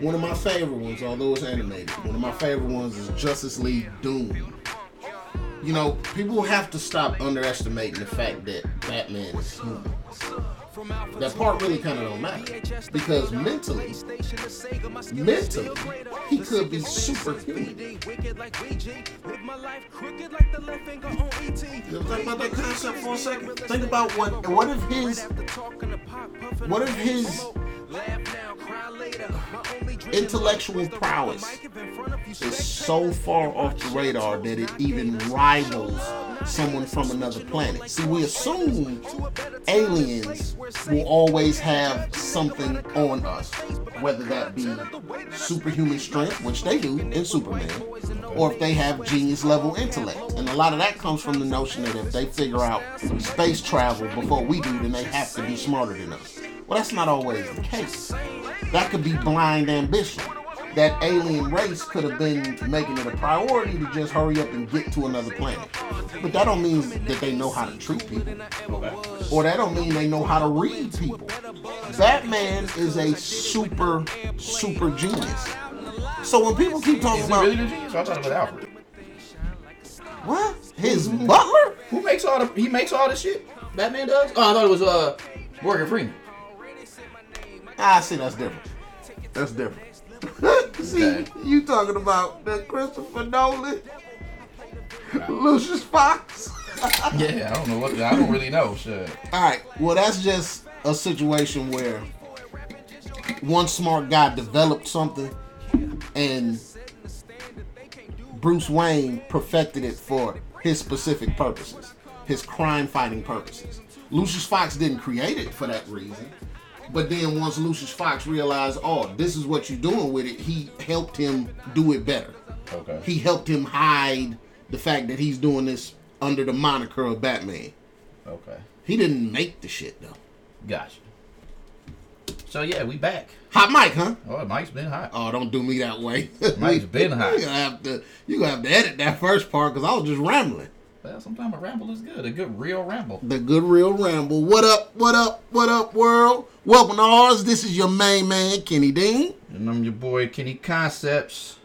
One of my favorite ones, although it's animated, one of my favorite ones is Justice League Doom. You know, people have to stop underestimating the fact that Batman is human. That part really kind of don't matter. Because mentally, mentally, he could be superhuman. Think about that concept for a second? Think about what what if his what if his intellectual prowess is so far off the radar that it even rivals someone from another planet. See, we assume aliens will always have something on us, whether that be superhuman strength, which they do in Superman, or if they have genius level intellect. And a lot of that comes from the notion that if they figure out space travel before we do, then they have to be smarter than us. Well, that's not always the case. That could be blind ambition. That alien race could have been making it a priority to just hurry up and get to another planet. But that don't mean that they know how to treat people. Or that don't mean they know how to read people. Batman is a super, super genius. So when people keep talking about really the genius? I thought it was Alfred. what his butler, Who makes all the? He makes all the shit. Batman does. Oh, I thought it was uh Morgan Freeman. Ah, see that's different. That's different. see, Okay. you talking about that Christopher Nolan, Lucius Fox. Yeah, I don't know what. I don't really know. Shit. All right. Well, that's just a situation where one smart guy developed something, and Bruce Wayne perfected it for his specific purposes, his crime-fighting purposes. Lucius Fox didn't create it for that reason. But then once Lucius Fox realized, oh, this is what you're doing with it, he helped him do it better. Okay. He helped him hide the fact that he's doing this under the moniker of Batman. Okay. He didn't make the shit though. Gotcha. So yeah, we back. Hot mic, huh? Oh, Mike's been hot. Oh, don't do me that way. Mike's been hot. You gonna have to. You gonna have to edit that first part because I was just rambling. Well, sometimes a ramble is good. A good real ramble. The good real ramble. What up? What up? What up, world? Welcome to ours. This is your main man, Kenny Dean. And I'm your boy Kenny Concepts,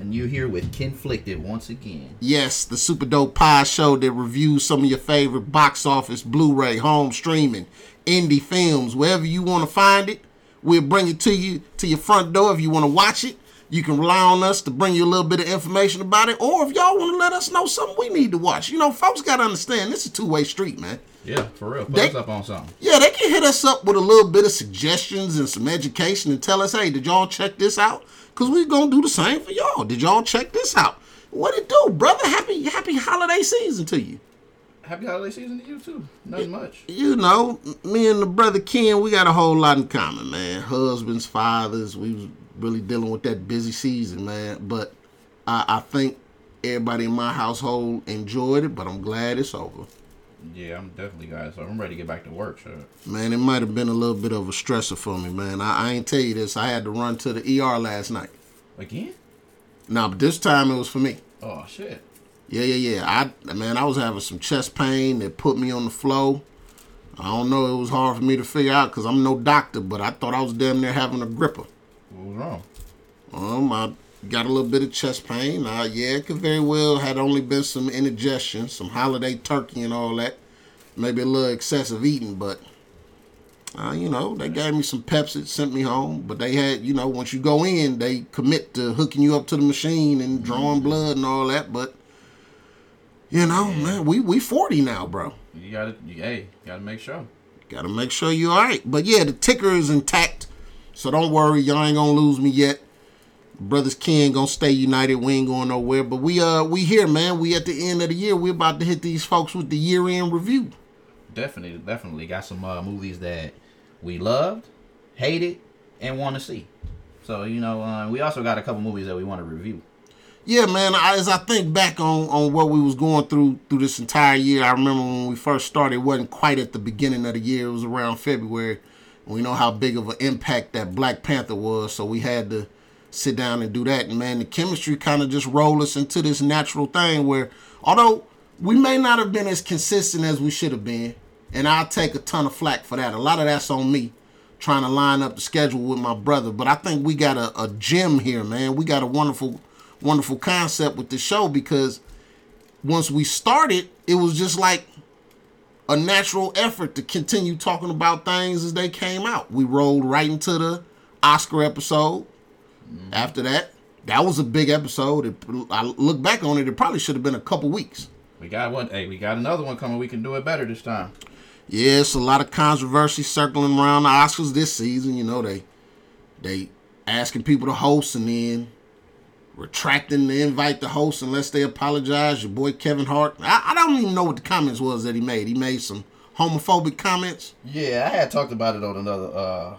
and you here with Conflicted once again. Yes, the Super Dope Pie Show that reviews some of your favorite box office, Blu-ray, home streaming, indie films, wherever you want to find it. We'll bring it to you to your front door if you want to watch it. You can rely on us to bring you a little bit of information about it, or if y'all want to let us know something we need to watch. You know, folks got to understand this is a two-way street, man. Yeah, for real. Put They- us up on something. Yeah, they can hit us up with a little bit of suggestions and some education and tell us, hey, did y'all check this out? Cause we're gonna do the same for y'all. Did y'all check this out? What it do, brother? Happy happy holiday season to you. Happy holiday season to you too. Nothing much. You know, me and the brother Ken, we got a whole lot in common, man. Husbands, fathers, we was really dealing with that busy season, man. But I, I think everybody in my household enjoyed it, but I'm glad it's over. Yeah, I'm definitely guys. So I'm ready to get back to work. Sure. Man, it might have been a little bit of a stressor for me, man. I, I ain't tell you this. I had to run to the ER last night. Again? Now, but this time it was for me. Oh shit. Yeah, yeah, yeah. I man, I was having some chest pain that put me on the floor. I don't know. It was hard for me to figure out because I'm no doctor, but I thought I was damn near having a gripper. What was wrong? Um, I got a little bit of chest pain. Uh, yeah, it could very well had only been some indigestion, some holiday turkey and all that. Maybe a little excessive eating, but uh, you know, they gave me some Pepcid, sent me home. But they had, you know, once you go in, they commit to hooking you up to the machine and drawing blood and all that. But you know, man, we we forty now, bro. You gotta. Hey, you gotta make sure. Gotta make sure you're all right. But yeah, the ticker is intact. So don't worry, y'all ain't gonna lose me yet. Brothers Ken gonna stay united. We ain't going nowhere. But we uh we here, man. We at the end of the year. We about to hit these folks with the year end review. Definitely, definitely got some uh, movies that we loved, hated, and want to see. So you know, uh, we also got a couple movies that we want to review. Yeah, man. I, as I think back on on what we was going through through this entire year, I remember when we first started. It wasn't quite at the beginning of the year. It was around February. We know how big of an impact that Black Panther was, so we had to sit down and do that. And man, the chemistry kind of just rolled us into this natural thing where, although we may not have been as consistent as we should have been, and I take a ton of flack for that. A lot of that's on me trying to line up the schedule with my brother. But I think we got a, a gem here, man. We got a wonderful, wonderful concept with the show because once we started, it was just like a natural effort to continue talking about things as they came out. We rolled right into the Oscar episode. Mm-hmm. After that, that was a big episode. It, I look back on it, it probably should have been a couple weeks. We got one. Hey, we got another one coming. We can do it better this time. Yeah, a lot of controversy circling around the Oscars this season. You know, they they asking people to host and then retracting the invite to host unless they apologize. Your boy Kevin Hart. I, I don't even know what the comments was that he made. He made some homophobic comments. Yeah, I had talked about it on another uh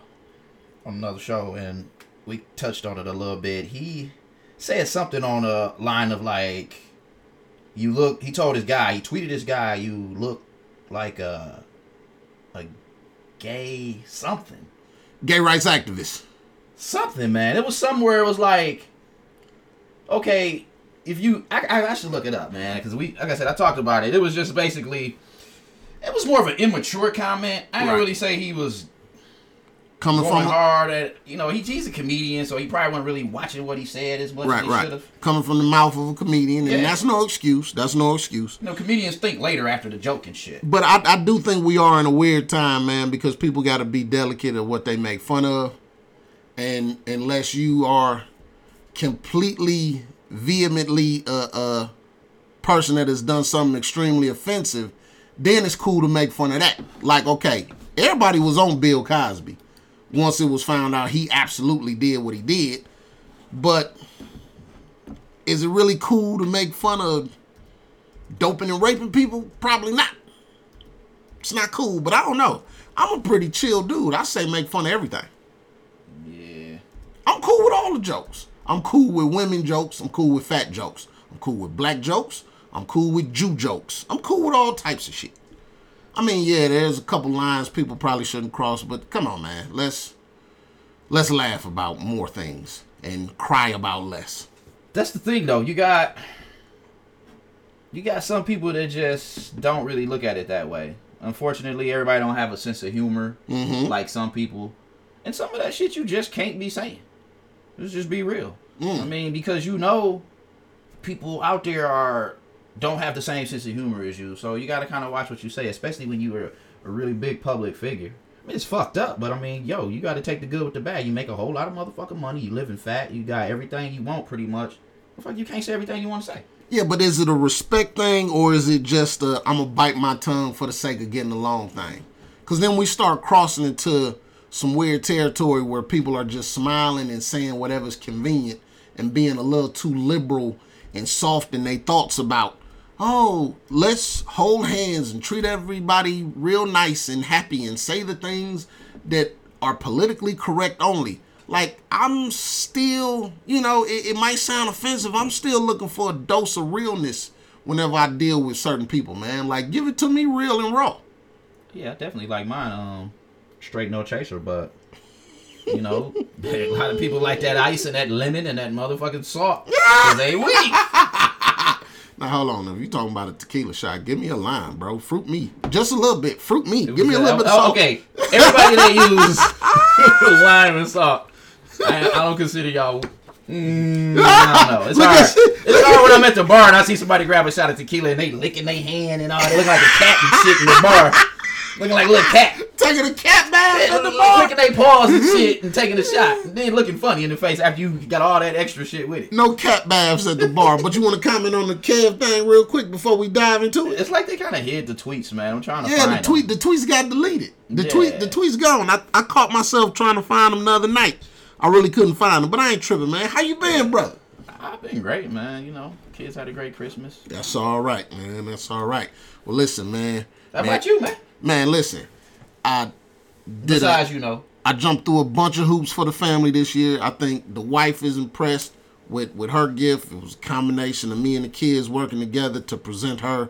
on another show, and we touched on it a little bit. He said something on a line of like, "You look." He told his guy. He tweeted this guy, "You look like a a gay something." Gay rights activist. something, man. It was somewhere. It was like, okay, if you, I, I, I should look it up, man, because we, like I said, I talked about it. It was just basically, it was more of an immature comment. I didn't really say he was Coming from hard at, you know, he, he's a comedian, so he probably wasn't really watching what he said as much right, as he should right. have. Coming from the mouth of a comedian, and Yeah. that's no excuse. That's no excuse. You know, comedians think later after the joke and shit. But I, I do think we are in a weird time, man, because people got to be delicate of what they make fun of, and unless you are completely vehemently a, a person that has done something extremely offensive, then it's cool to make fun of that. Like, okay, everybody was on Bill Cosby once it was found out he absolutely did what he did, but is it really cool to make fun of doping and raping people? Probably not. It's not cool, but I don't know. I'm a pretty chill dude. I say make fun of everything. Yeah. I'm cool with all the jokes. I'm cool with women jokes. I'm cool with fat jokes. I'm cool with black jokes. I'm cool with Jew jokes. I'm cool with all types of shit. I mean, yeah, there's a couple lines people probably shouldn't cross, but come on, man. Let's let's laugh about more things and cry about less. That's the thing, though. You got you got some people that just don't really look at it that way. Unfortunately, everybody don't have a sense of humor Mm-hmm. like some people, and some of that shit you just can't be saying. Let's just be real. Mm. I mean, because you know, people out there are don't have the same sense of humor as you, so you got to kind of watch what you say, especially when you are a really big public figure. I mean, it's fucked up, but I mean, yo, you got to take the good with the bad. You make a whole lot of motherfucking money. You living fat. You got everything you want, pretty much. Fuck, you can't say everything you want to say. Yeah, but is it a respect thing or is it just a I'm gonna bite my tongue for the sake of getting along thing? Because then we start crossing into some weird territory where people are just smiling and saying whatever's convenient and being a little too liberal and soft in their thoughts about, oh, let's hold hands and treat everybody real nice and happy and say the things that are politically correct only. Like, I'm still, you know, it, it might sound offensive. I'm still looking for a dose of realness whenever I deal with certain people, man. Like, give it to me real and raw. Yeah, definitely like mine. Um, straight no chaser, but you know, a lot of people like that ice and that lemon and that motherfucking salt. they weak. Now, hold on. If you talking about a tequila shot, give me a line, bro. Fruit me. Just a little bit. Fruit me. Give me a little bit of Oh, salt. Okay, everybody that use lime and salt, I, I don't consider y'all. Mm, I don't know. It's hard. It's hard when I'm at the bar and I see somebody grab a shot of tequila and they licking their hand and all. They look like a cat and shit in the bar, looking like a little cat. Taking a cat bath at the bar. Licking their paws and shit and taking a shot. And then looking funny in the face after you got all that extra shit with it. No cat baths at the bar. But you want to comment on the Kev thing real quick before we dive into it? It's like they kind of hid the tweets, man. I'm trying to find them. Yeah, the tweet, them. the tweets got deleted. The Yeah. tweet, the tweet's gone. I, I caught myself trying to find them the other night. I really couldn't find them, but I ain't tripping, man. How you been, brother? I've been great, man. You know, kids had a great Christmas. That's all right, man. That's all right. Well, listen, man. How man, about you, man? Man, listen. I did. A, Besides, you know, I jumped through a bunch of hoops for the family this year. I think the wife is impressed with with her gift. It was a combination of me and the kids working together to present her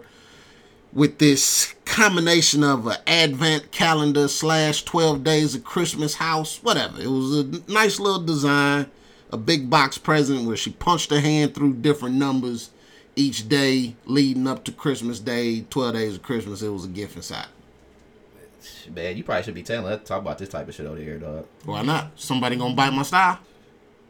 with this combination of an advent calendar slash 12 days of christmas house whatever it was a nice little design a big box present where she punched her hand through different numbers each day leading up to christmas day 12 days of christmas it was a gift inside Man, you probably should be telling us talk about this type of shit over here, dog. Why not? Somebody gonna bite my style?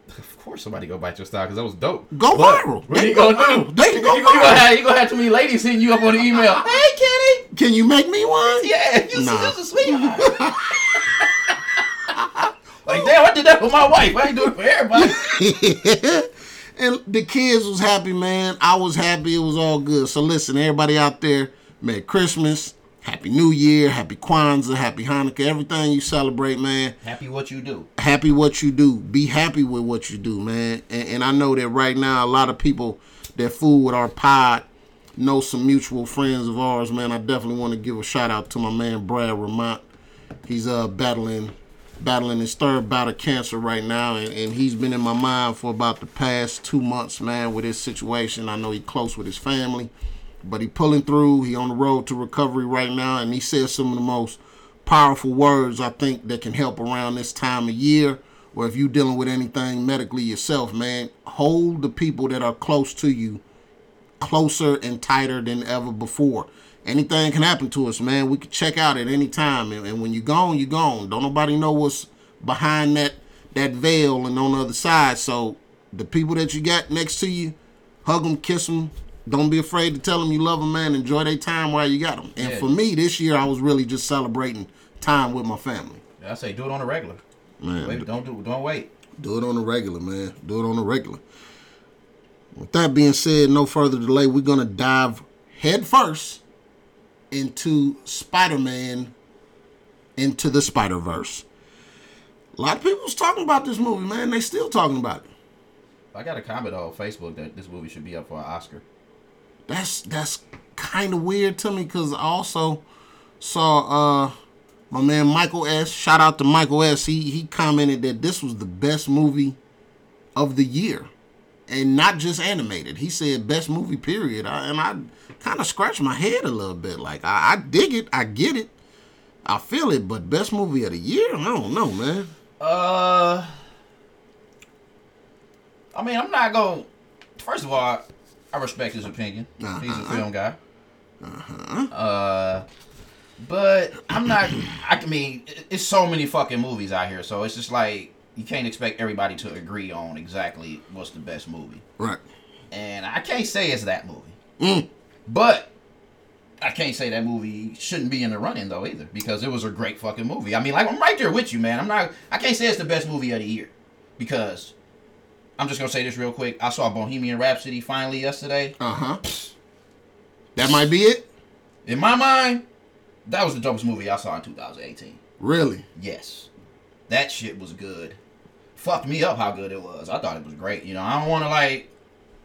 Of course, somebody go bite your style because that was dope. Go What? viral. What They you go gonna do? They can go you, gonna have, you gonna have too many ladies hitting you up on the email. hey, Kenny. Can you make me one? Yeah, you Nah. just a sweetheart. like, damn, I did that for my wife. I ain't doing it for everybody. and the kids was happy, man. I was happy. It was all good. So listen, everybody out there, Merry Christmas, Happy New Year, Happy Kwanzaa, Happy Hanukkah, everything you celebrate, man. Happy what you do. Happy what you do. Be happy with what you do, man. And, and I know that right now, a lot of people that fool with our pod know some mutual friends of ours, man. I definitely want to give a shout out to my man Brad Ramont. He's uh battling battling his third bout of cancer right now and, and he's been in my mind for about the past two months man with his situation i know he close with his family but he pulling through he on the road to recovery right now and he says some of the most powerful words i think that can help around this time of year or if you dealing with anything medically yourself man hold the people that are close to you closer and tighter than ever before. Anything can happen to us, man. We can check out at any time, and, and when you're gone, you're gone. Don't nobody know what's behind that that veil and on the other side. So the people that you got next to you, hug them, kiss them. Don't be afraid to tell them you love them, man. Enjoy their time while you got them. And Yeah. for me, this year, I was really just celebrating time with my family. I say do it on the regular. Man, Wait, don't do don't wait. Do it on the regular, man. Do it on the regular. With that being said, no further delay, we're gonna dive head first into Spider-Man into the Spider-Verse. A lot of people was talking about this movie, man. They still talking about it. I got a comment on Facebook that this movie should be up for an Oscar. That's that's kind of weird to me because I also saw uh my man Michael S. Shout out to Michael S. He he commented that this was the best movie of the year, and not just animated. He said best movie period, I, and I kind of scratched my head a little bit. Like I, I dig it, I get it, I feel it, but best movie of the year, I don't know, man. Uh, I mean, I'm not to First of all, I respect his opinion. He's a Uh-huh. film guy. Uh-huh. Uh, but I'm not. I can mean, it's so many fucking movies out here, so it's just like you can't expect everybody to agree on exactly what's the best movie. Right. And I can't say it's that movie, Mm. but I can't say that movie shouldn't be in the running though either because it was a great fucking movie. I mean, like I'm right there with you, man. I'm not. I can't say it's the best movie of the year because I'm just gonna say this real quick. I saw Bohemian Rhapsody finally yesterday. Uh huh. That might be it. In my mind, that was the dopest movie I saw in 2018. Really. Yes, that shit was good. Fucked me up how good it was. I thought it was great. You know, I don't want to like.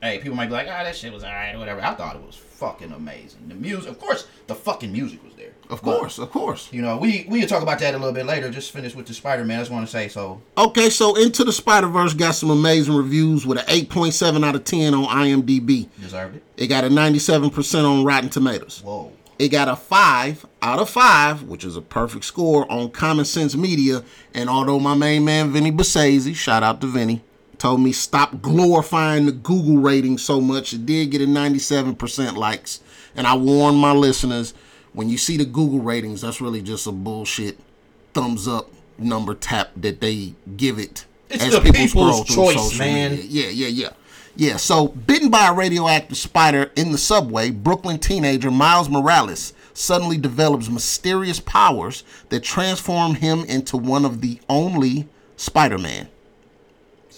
Hey, people might be like, ah, that shit was alright or whatever. I thought it was fucking amazing. The music, of course, the fucking music was there. Of But, course. Of course. you know, we we talk about that a little bit later. Just finish with the Spider Man. I just want to say so. Okay, so Into the Spider Verse got some amazing reviews with an 8.7 out of 10 on IMDb. Deserved it. It got a 97% on Rotten Tomatoes. Whoa. It got a 5 out of 5, which is a perfect score on Common Sense Media. And although my main man, Vinny Basese, shout out to Vinny, told me stop glorifying the Google rating so much, it did get a 97% likes. And I warn my listeners when you see the Google ratings, that's really just a bullshit thumbs up number tap that they give it It's the people's through choice, man. media. Yeah, yeah, yeah. Yeah, so bitten by a radioactive spider in the subway, Brooklyn teenager Miles Morales suddenly develops mysterious powers that transform him into one of the only Spider-Man.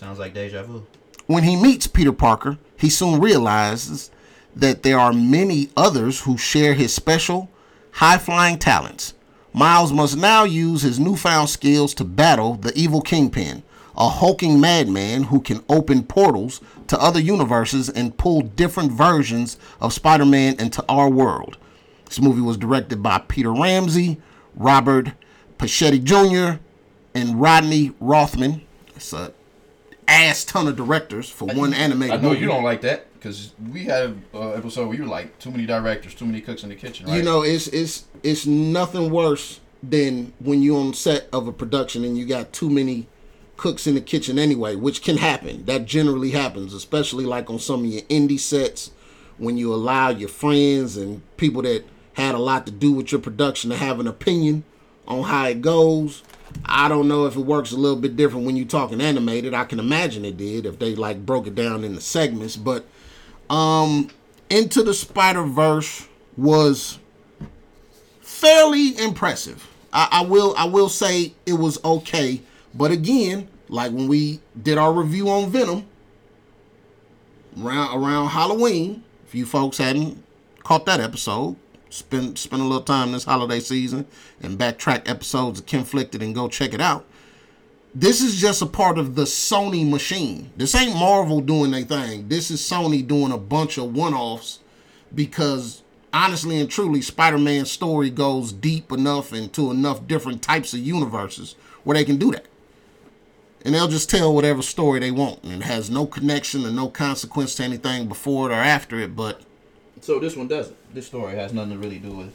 Sounds like deja vu. When he meets Peter Parker, he soon realizes that there are many others who share his special, high flying talents. Miles must now use his newfound skills to battle the evil Kingpin, a hulking madman who can open portals to other universes and pull different versions of Spider Man into our world. This movie was directed by Peter Ramsey, Robert Persichetti Jr., and Rodney Rothman. It's a ass ton of directors for one animated I know movie. you don't like that because we had an uh, episode where you were like too many directors, too many cooks in the kitchen. Right? You know, it's it's it's nothing worse than when you're on set of a production and you got too many cooks in the kitchen anyway, which can happen. That generally happens, especially like on some of your indie sets when you allow your friends and people that had a lot to do with your production to have an opinion on how it goes. I don't know if it works a little bit different when you're talking animated. I can imagine it did if they like broke it down into segments, but um Into the Spider-Verse was fairly impressive. I, I will I will say it was okay, but again, like when we did our review on Venom around around Halloween, if you folks hadn't caught that episode, spend spend a little time this holiday season and backtrack episodes of Conflicted and go check it out. This is just a part of the Sony machine. This ain't Marvel doing their thing. This is Sony doing a bunch of one-offs because honestly and truly, Spider-Man's story goes deep enough into enough different types of universes where they can do that. And they'll just tell whatever story they want. And it has no connection and no consequence to anything before it or after it, but So this one doesn't. This story has nothing to really do with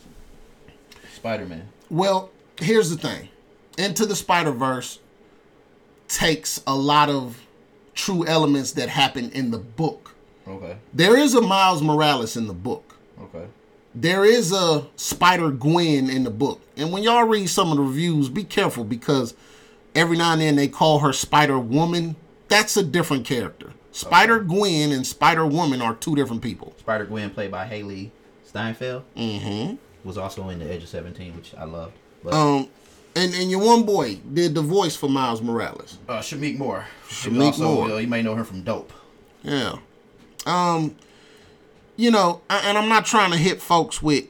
Spider-Man. Well, here's the thing. Into the Spider Verse takes a lot of true elements that happen in the book. Okay. There is a Miles Morales in the book. Okay. There is a Spider Gwen in the book. And when y'all read some of the reviews, be careful because every now and then they call her Spider Woman. That's a different character. Spider Gwen and Spider Woman are two different people. Spider-Gwen, played by Hailee Steinfeld, Mm-hmm. was also in The Edge of 17, which I loved. But Um, and and your one boy did the voice for Miles Morales. uh, Shameik Moore. Shameik also, Moore. Uh, you may know her from Dope. Yeah. Um, you know, a- and I'm not trying to hit folks with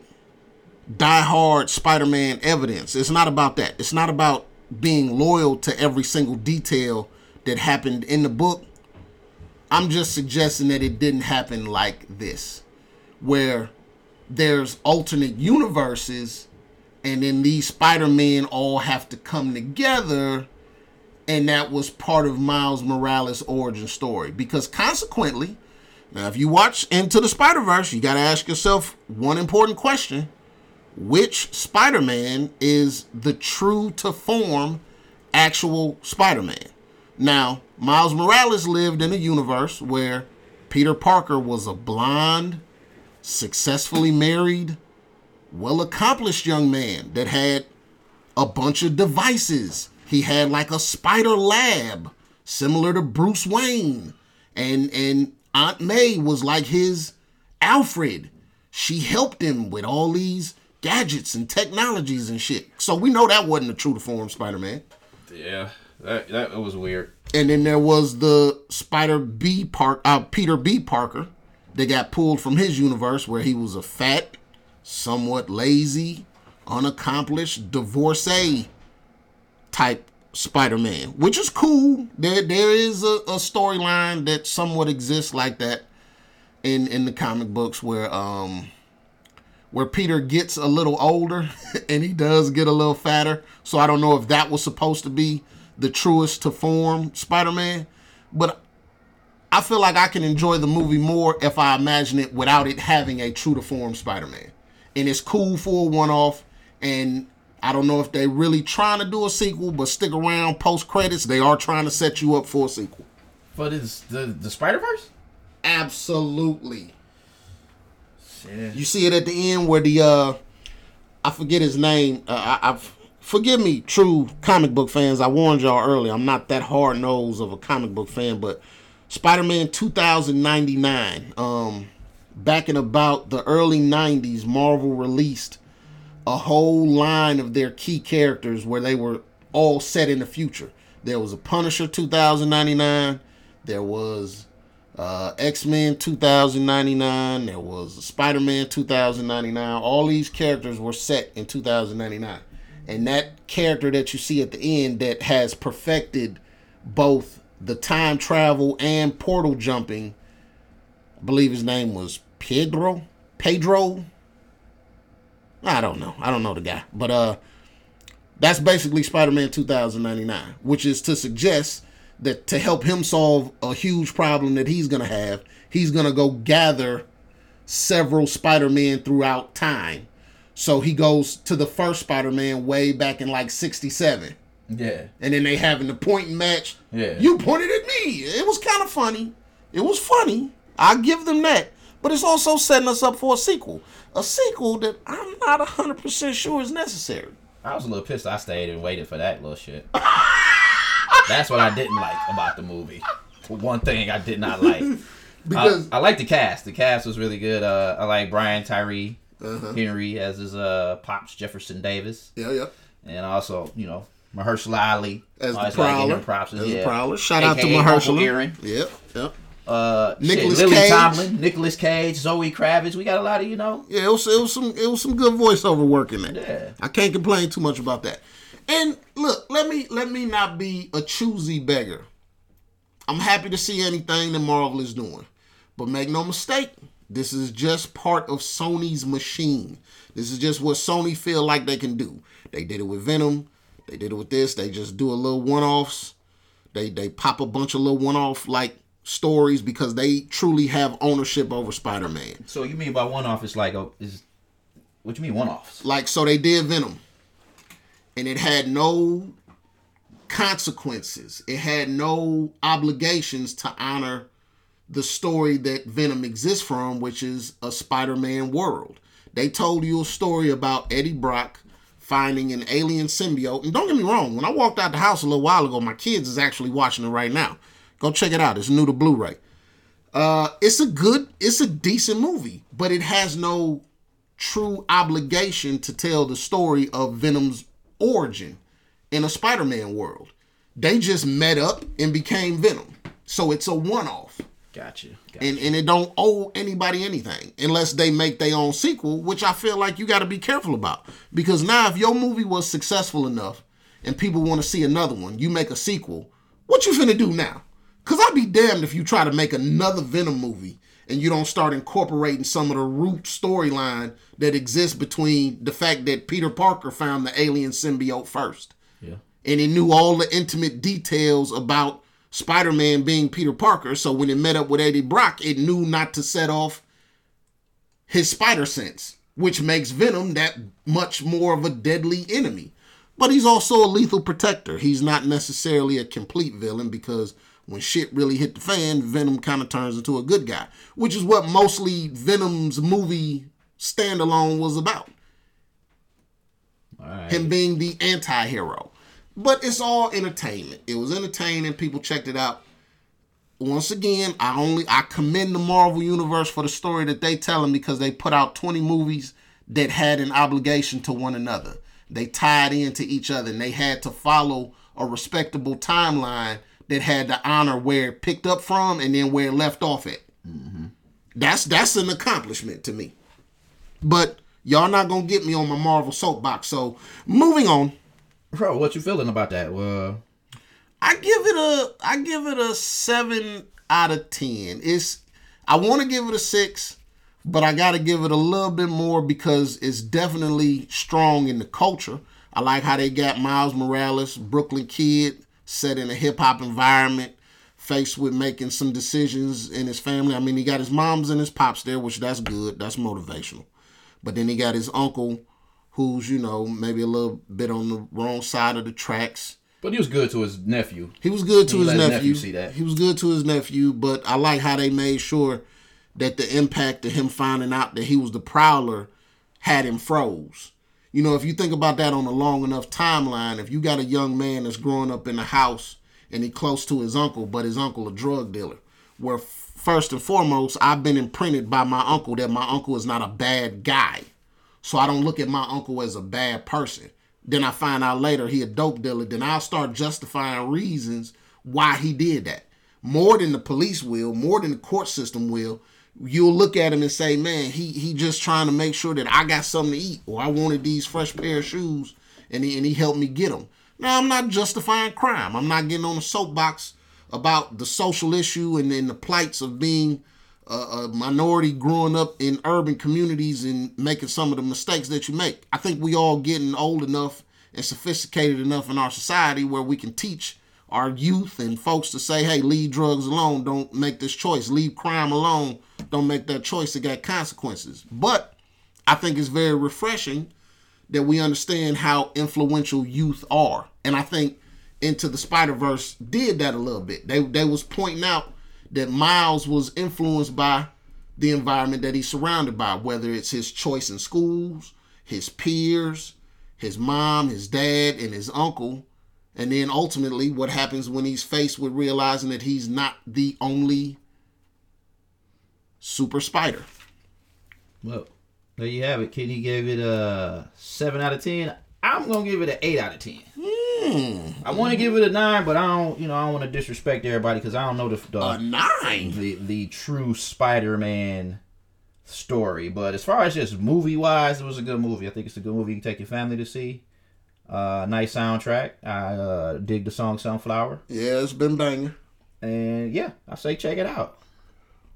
die-hard Spider-Man evidence. It's not about that. It's not about being loyal to every single detail that happened in the book. I'm just suggesting that it didn't happen like this, where there's alternate universes, and then these Spider-Men all have to come together and that was part of Miles Morales' origin story. Because consequently, now if you watch Into the Spider Verse, you got to ask yourself one important question: Which Spider-Man is the true to form actual Spider-Man? Now, Miles Morales lived in a universe where Peter Parker was a blonde, successfully married, well accomplished young man that had a bunch of devices. He had like a spider lab, similar to Bruce Wayne. And and Aunt May was like his Alfred. She helped him with all these gadgets and technologies and shit. So we know that wasn't a true to form Spider-Man. Yeah, that that was weird. And then there was the Spider B Park, uh, Peter B. Parker, that got pulled from his universe where he was a fat, somewhat lazy, unaccomplished divorcee type Spider-Man, which is cool. There there is a, a storyline that somewhat exists like that in in the comic books where um where Peter gets a little older and he does get a little fatter. So I don't know if that was supposed to be the truest to form Spider-Man, but I feel like I can enjoy the movie more if I imagine it without it having a true to form Spider-Man. And it's cool for a one-off and I don't know if they really trying to do a sequel, but stick around post credits. They are trying to set you up for a sequel. But is the the Spider Verse? Absolutely. Yeah. You see it at the end where the uh I forget his name. Uh, I, I've forgive me, true comic book fans. I warned y'all earlier. I'm not that hard nosed of a comic book fan, but Spider-Man 2099. Um, back in about the early 90s, Marvel released a whole line of their key characters where they were all set in the future. There was a Punisher 2099. There was uh, X Men 2099. There was Spider Man 2099. All these characters were set in 2099. And that character that you see at the end that has perfected both the time travel and portal jumping, I believe his name was Pedro. Pedro. I don't know. I don't know the guy. But uh that's basically Spider-Man 2099, which is to suggest that to help him solve a huge problem that he's to have, he's to go gather several Spider-Men throughout time. So he goes to the first Spider-Man way back in like 67. Yeah. And then they having the pointing match. Yeah. You pointed at me. It was kind of funny. It was funny. I give them that. But it's also setting us up for a sequel. A sequel that I'm not 100% sure is necessary. I was a little pissed. I stayed and waited for that little shit. That's what I didn't like about the movie. One thing I did not like. Because I, I like the cast. The cast was really good. Uh, I like Brian Tyree Uh-huh. Henry as his uh, pops Jefferson Davis, yeah, yeah. and also you know Mahershala Ali As the Always prowler, props, as yeah. the prowler. Shout out to AKA Mahershala. Yep, yep. Uh, Lily Cage. Tomlin, Nicolas Cage, Zoe Kravitz. We got a lot of you know. Yeah, it was, it was some it was some good voiceover work in there. Yeah. I can't complain too much about that. And look, let me let me not be a choosy beggar. I'm happy to see anything that Marvel is doing. But make no mistake, this is just part of Sony's machine. This is just what Sony feel like they can do. They did it with Venom. They did it with this. They just do a little one-offs. They they pop a bunch of little one-off like stories because they truly have ownership over Spider-Man. So you mean by one off? It's like oh, is what you mean one offs? Like so they did Venom. And it had no consequences. It had no obligations to honor the story that Venom exists from, which is a Spider-Man world. They told you a story about Eddie Brock finding an alien symbiote. And don't get me wrong, when I walked out the house a little while ago, my kids is actually watching it right now. Go check it out. It's new to Blu-ray. Uh, it's a good, it's a decent movie, but it has no true obligation to tell the story of Venom's origin in a Spider-Man world. They just met up and became Venom. So it's a one-off. Gotcha. gotcha. And and it don't owe anybody anything unless they make their own sequel, which I feel like you got to be careful about. Because now if your movie was successful enough and people want to see another one, you make a sequel. What you finna do now? Cause I'd be damned if you try to make another Venom movie and you don't start incorporating some of the root storyline that exists between the fact that Peter Parker found the alien symbiote first yeah. and he knew all the intimate details about Spider-Man being Peter Parker. So when it met up with Eddie Brock, it knew not to set off his spider sense, which makes Venom that much more of a deadly enemy. But he's also a lethal protector. He's not necessarily a complete villain because when shit really hit the fan, Venom kind of turns into a good guy, which is what mostly Venom's movie standalone was about All right. him being the anti-hero. But it's all entertainment. It was entertaining. People checked it out. Once again, I only I commend the Marvel universe for the story that they telling because they put out 20 movies that had an obligation to one another. They tied into each other and they had to follow a respectable timeline that had to honor where it picked up from and then where it left off at. Mm-hmm. That's that's an accomplishment to me. But y'all not gonna get me on my Marvel soapbox. So moving on, Bro, what you feeling about that? Well, I give it a I give it a seven out of ten. It's I want to give it a six, but I got to give it a little bit more because it's definitely strong in the culture. I like how they got Miles Morales, Brooklyn kid, set in a hip hop environment, faced with making some decisions in his family. I mean, he got his moms and his pops there, which that's good. That's motivational. But then he got his uncle, who's you know maybe a little bit on the wrong side of the tracks. but he was good to his nephew. He was good to his nephew. nephew see that. He was good to his nephew, but I like how they made sure that the impact of him finding out that he was the prowler had him froze. You know, if you think about that on a long enough timeline, if you got a young man that's growing up in a house and he close to his uncle, but his uncle a drug dealer, where first and foremost, I've been imprinted by my uncle that my uncle is not a bad guy. So I don't look at my uncle as a bad person. Then I find out later he a dope dealer. Then I'll start justifying reasons why he did that. More than the police will, more than the court system will. You'll look at him and say, man, he he just trying to make sure that I got something to eat or I wanted these fresh pair of shoes and he, and he helped me get them. Now, I'm not justifying crime. I'm not getting on a soapbox about the social issue and, then the plights of being a, a minority growing up in urban communities and making some of the mistakes that you make. I think we all getting old enough and sophisticated enough in our society where we can teach our youth and folks to say, hey, leave drugs alone. Don't make this choice. Leave crime alone. Don't make that choice that got consequences. But I think it's very refreshing that we understand how influential youth are. And I think Into the Spider Verse did that a little bit. They they was pointing out that Miles was influenced by the environment that he's surrounded by, whether it's his choice in schools, his peers, his mom, his dad, and his uncle. And then ultimately, what happens when he's faced with realizing that he's not the only super spider. Well, there you have it. Kenny gave it a 7 out of 10. I'm going to give it an 8 out of 10. Mm. I want to give it a nine, but I don't. You know, I don't want to disrespect everybody because I don't know the, the a nine the the true Spider Man story. But as far as just movie wise, it was a good movie. I think it's a good movie you can take your family to see. Uh, nice soundtrack. I uh, dig the song Sunflower. Yeah, it's been banging. And yeah, I say check it out.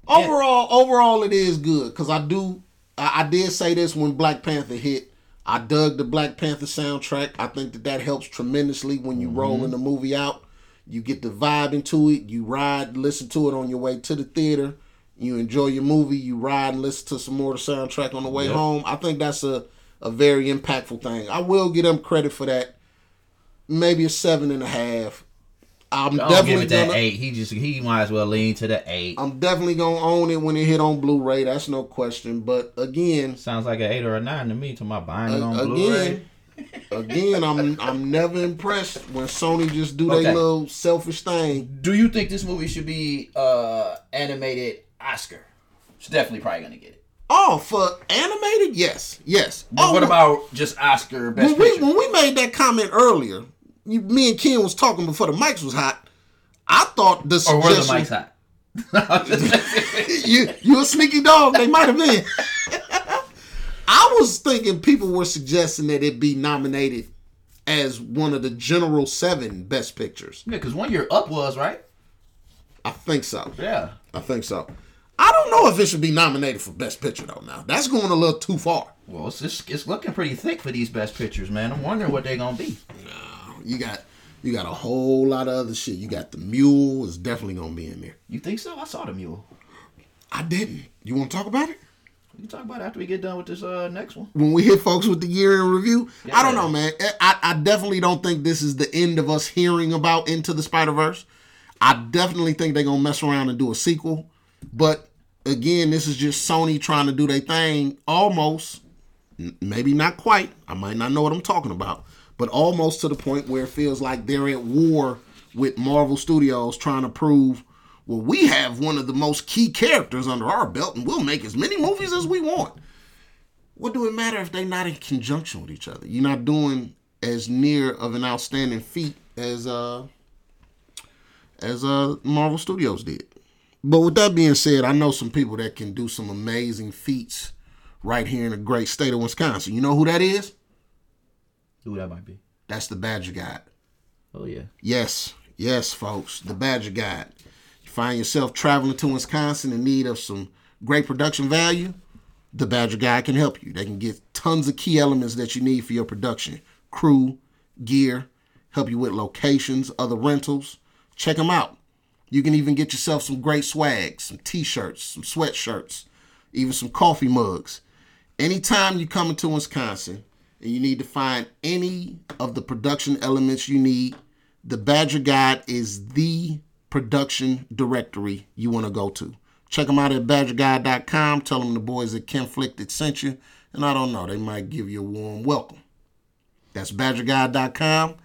Overall, yeah. overall, it is good because I do. I, I did say this when Black Panther hit I dug the Black Panther soundtrack. I think that that helps tremendously when you roll mm-hmm. in the movie out. You get the vibe into it. You ride, listen to it on your way to the theater. You enjoy your movie. You ride and listen to some more of the soundtrack on the way Yep. home. I think that's a a very impactful thing. I will give them credit for that. Maybe a seven and a half. I'm definitely it that gonna. eight. He just he might as well lean to the eight. I'm definitely gonna own it when it hit on Blu-ray. That's no question. But again, Sounds like an eight or a nine to me. To my buying it on a- Blu-ray. again, again, I'm I'm never impressed when Sony just do Okay. their little selfish thing. Do you think this movie should be uh animated Oscar? It's definitely probably gonna get it. Oh, for animated, yes, yes. But oh, what about just Oscar Best when we when we made that comment earlier? You, me and Ken was talking before the mics was hot. I thought the or were the mics hot? you you a sneaky dog. They might have been. I was thinking people were suggesting that it be nominated as one of the general seven best pictures. yeah, because one year up was right. I think so. Yeah. I think so. I don't know if it should be nominated for best picture though. Now that's going a little too far. Well, it's, it's it's looking pretty thick for these Best Pictures, man. I'm wondering what they're gonna be. You got you got a whole lot of other shit. You got the mule is definitely gonna be in there. You think so? I saw the mule. I didn't. You want to talk about it? We can talk about it after we get done with this uh next one. when we hit folks with the year in review. I don't know, man. I, I definitely don't think this is the end of us hearing about Into the Spider Verse. I definitely think they're gonna mess around and do a sequel. But again, this is just Sony trying to do their thing almost. Maybe not quite. I might not know what I'm talking about. But almost to the point where it feels like they're at war with Marvel Studios trying to prove, well, we have one of the most key characters under our belt and we'll make as many movies as we want what do it matter if they're not in conjunction with each other? You're not doing as near of an outstanding feat as uh as uh Marvel Studios did. But with that being said, I know some people that can do some amazing feats right here in the great state of Wisconsin. You know who that is? Who that might be? That's the Badger Guide. Oh yeah. Yes, yes, folks, the Badger Guide. You find yourself traveling to Wisconsin in need of some great production value, the Badger Guide can help you. They can get tons of key elements that you need for your production crew, gear, help you with locations, other rentals. Check them out. You can even get yourself some great swag, some t shirts, some sweatshirts, even some coffee mugs. Anytime you come into Wisconsin and you need to find any of the production elements you need, the Badger Guide is the production directory you want to go to. Check them out at badgerguide.com. Tell them the boys at Conflicted sent you. And I don't know, they might give you a warm welcome. That's badgerguide.com.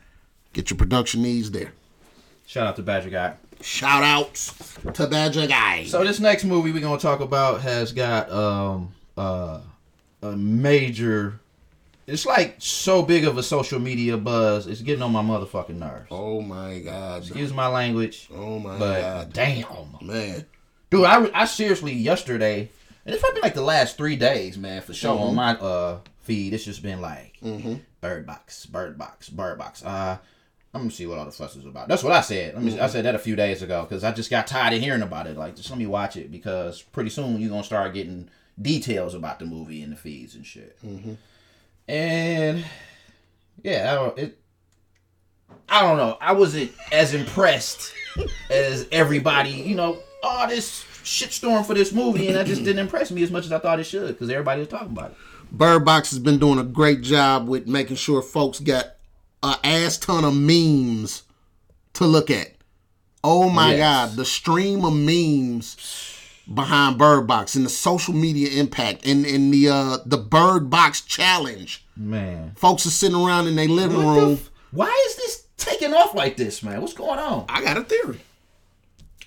Get your production needs there. Shout out to Badger Guy. Shout outs to Badger Guide. So this next movie we're gonna talk about has got um uh a major. It's like so big of a social media buzz. It's getting on my motherfucking nerves. oh my God. Excuse my language, Oh my but God. damn, Man. dude, I, I seriously yesterday, and it's probably like the last three days, man, for sure on my uh feed. It's just been like Bird Box, Bird Box, Bird Box. Uh, I'm gonna see what all the fuss is about. That's what I said. Let me, I said that a few days ago because I just got tired of hearing about it. Like, just let me watch it because pretty soon you're gonna start getting details about the movie in the feeds and shit. And yeah, I don't, it. I don't know. I wasn't as impressed as everybody. You know, all this shitstorm for this movie, and that just didn't impress me as much as I thought it should because everybody was talking about it. Bird Box has been doing a great job with making sure folks got a ass ton of memes to look at. Oh my Yes. God, the stream of memes behind Bird Box and the social media impact and, and the uh, the Bird Box challenge. Man. Folks are sitting around in their living What room. f- Why is this taking off like this, man? What's going on? I got a theory.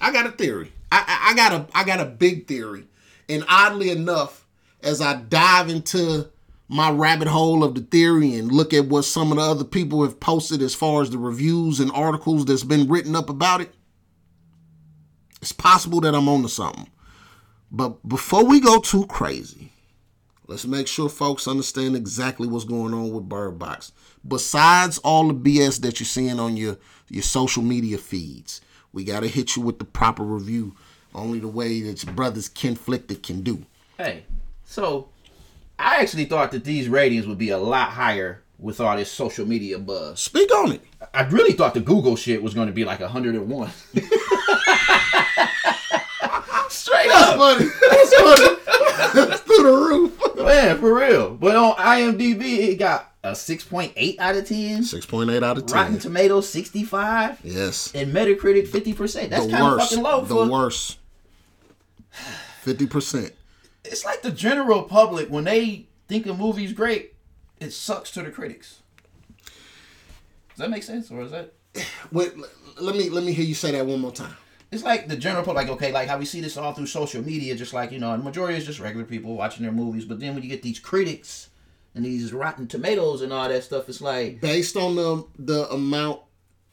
I got a theory. I, I, I got a I got a big theory. And oddly enough, as I dive into my rabbit hole of the theory and look at what some of the other people have posted as far as the reviews and articles that's been written up about it, it's possible that I'm onto something. But before we go too crazy, let's make sure folks understand exactly what's going on with Bird Box. Besides all the BS that you're seeing on your, your social media feeds, we got to hit you with the proper review, only the way that brothers Conflicted can do. Hey, so I actually thought that these ratings would be a lot higher with all this social media buzz. Speak on it. I really thought the Google shit was going to be like 101. Straight up. funny. That's funny. That's through the roof. Man, for real. But on IMDb, it got a 6.8 out of 10. 6.8 out of 10. Rotten Tomatoes, 65. yes. And Metacritic, 50%. That's the kind of worst. fucking low the for... worst. 50%. It's like the general public, when they think a movie's great, it sucks to the critics. Does that make sense? Or is that... Wait, let me let me hear you say that one more time. It's like the general public, like, okay, like how we see this all through social media, just like, you know, the majority is just regular people watching their movies. But then when you get these critics and these Rotten Tomatoes and all that stuff, it's like, based on the the amount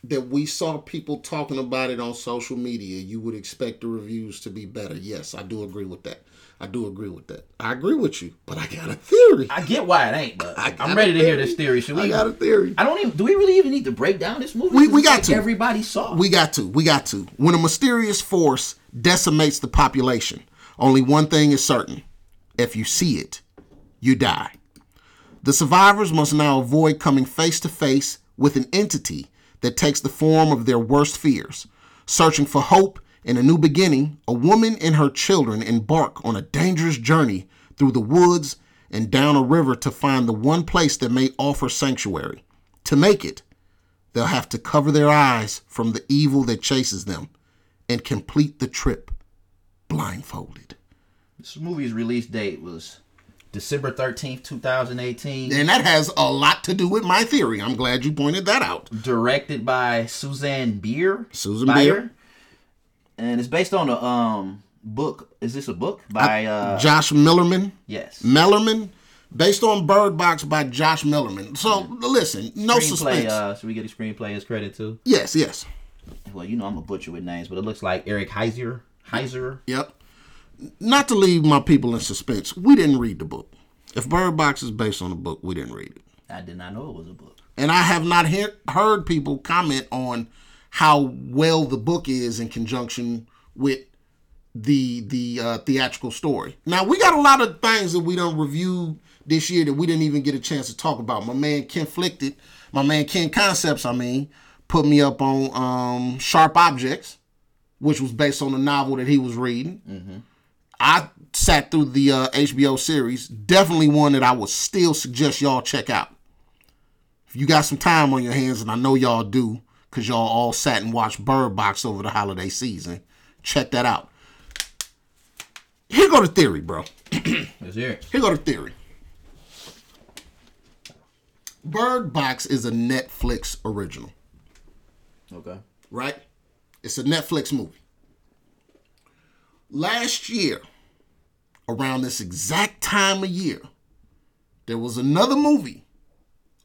that we saw people talking about it on social media, you would expect the reviews to be better. Yes, I do agree with that. I do agree with that. I agree with you, but I got a theory. I get why it ain't, but I'm ready to hear this theory. Should we? I got a theory. I don't even. Do we really even need to break down this movie? We- we got like to. Everybody saw. it. We got to. We got to. When a mysterious force decimates the population, only one thing is certain. If you see it, you die. The survivors must now avoid coming face to face with an entity that takes the form of their worst fears. Searching for hope and a new beginning, a woman and her children embark on a dangerous journey through the woods and down a river to find the one place that may offer sanctuary. To make it, they'll have to cover their eyes from the evil that chases them and complete the trip blindfolded. This movie's release date was December thirteenth, two thousand eighteen. And that has a lot to do with my theory. I'm glad you pointed that out. Directed by Susanne Bier. Susan Bier. And it's based on a um book. Is this a book by uh Josh Malerman. yes Malerman, Based on Bird Box by Josh Malerman. So listen, no screenplay? suspense. Uh, should we get the screenplay as credit too? yes, yes. Well, you know I'm a butcher with names, but it looks like Eric Heiser. Heiser. Yep. Not to leave my people in suspense, we didn't read the book. If Bird Box is based on a book, we didn't read it. I did not know it was a book. And I have not he- heard people comment on how well the book is in conjunction with the the uh, theatrical story. Now we got a lot of things that we don't review this year that we didn't even get a chance to talk about. My man Conflicted, my man Ken Concepts, I mean, put me up on um, Sharp Objects, which was based on a novel that he was reading. I sat through the uh, HBO series. Definitely one that I would still suggest y'all check out. If you got some time on your hands, and I know y'all do, because y'all all sat and watched Bird Box over the holiday season, check that out. Here go the theory, bro. Let's hear it. Here go the theory. Bird Box is a Netflix original, Okay. right? It's a Netflix movie. Last year, around this exact time of year, there was another movie,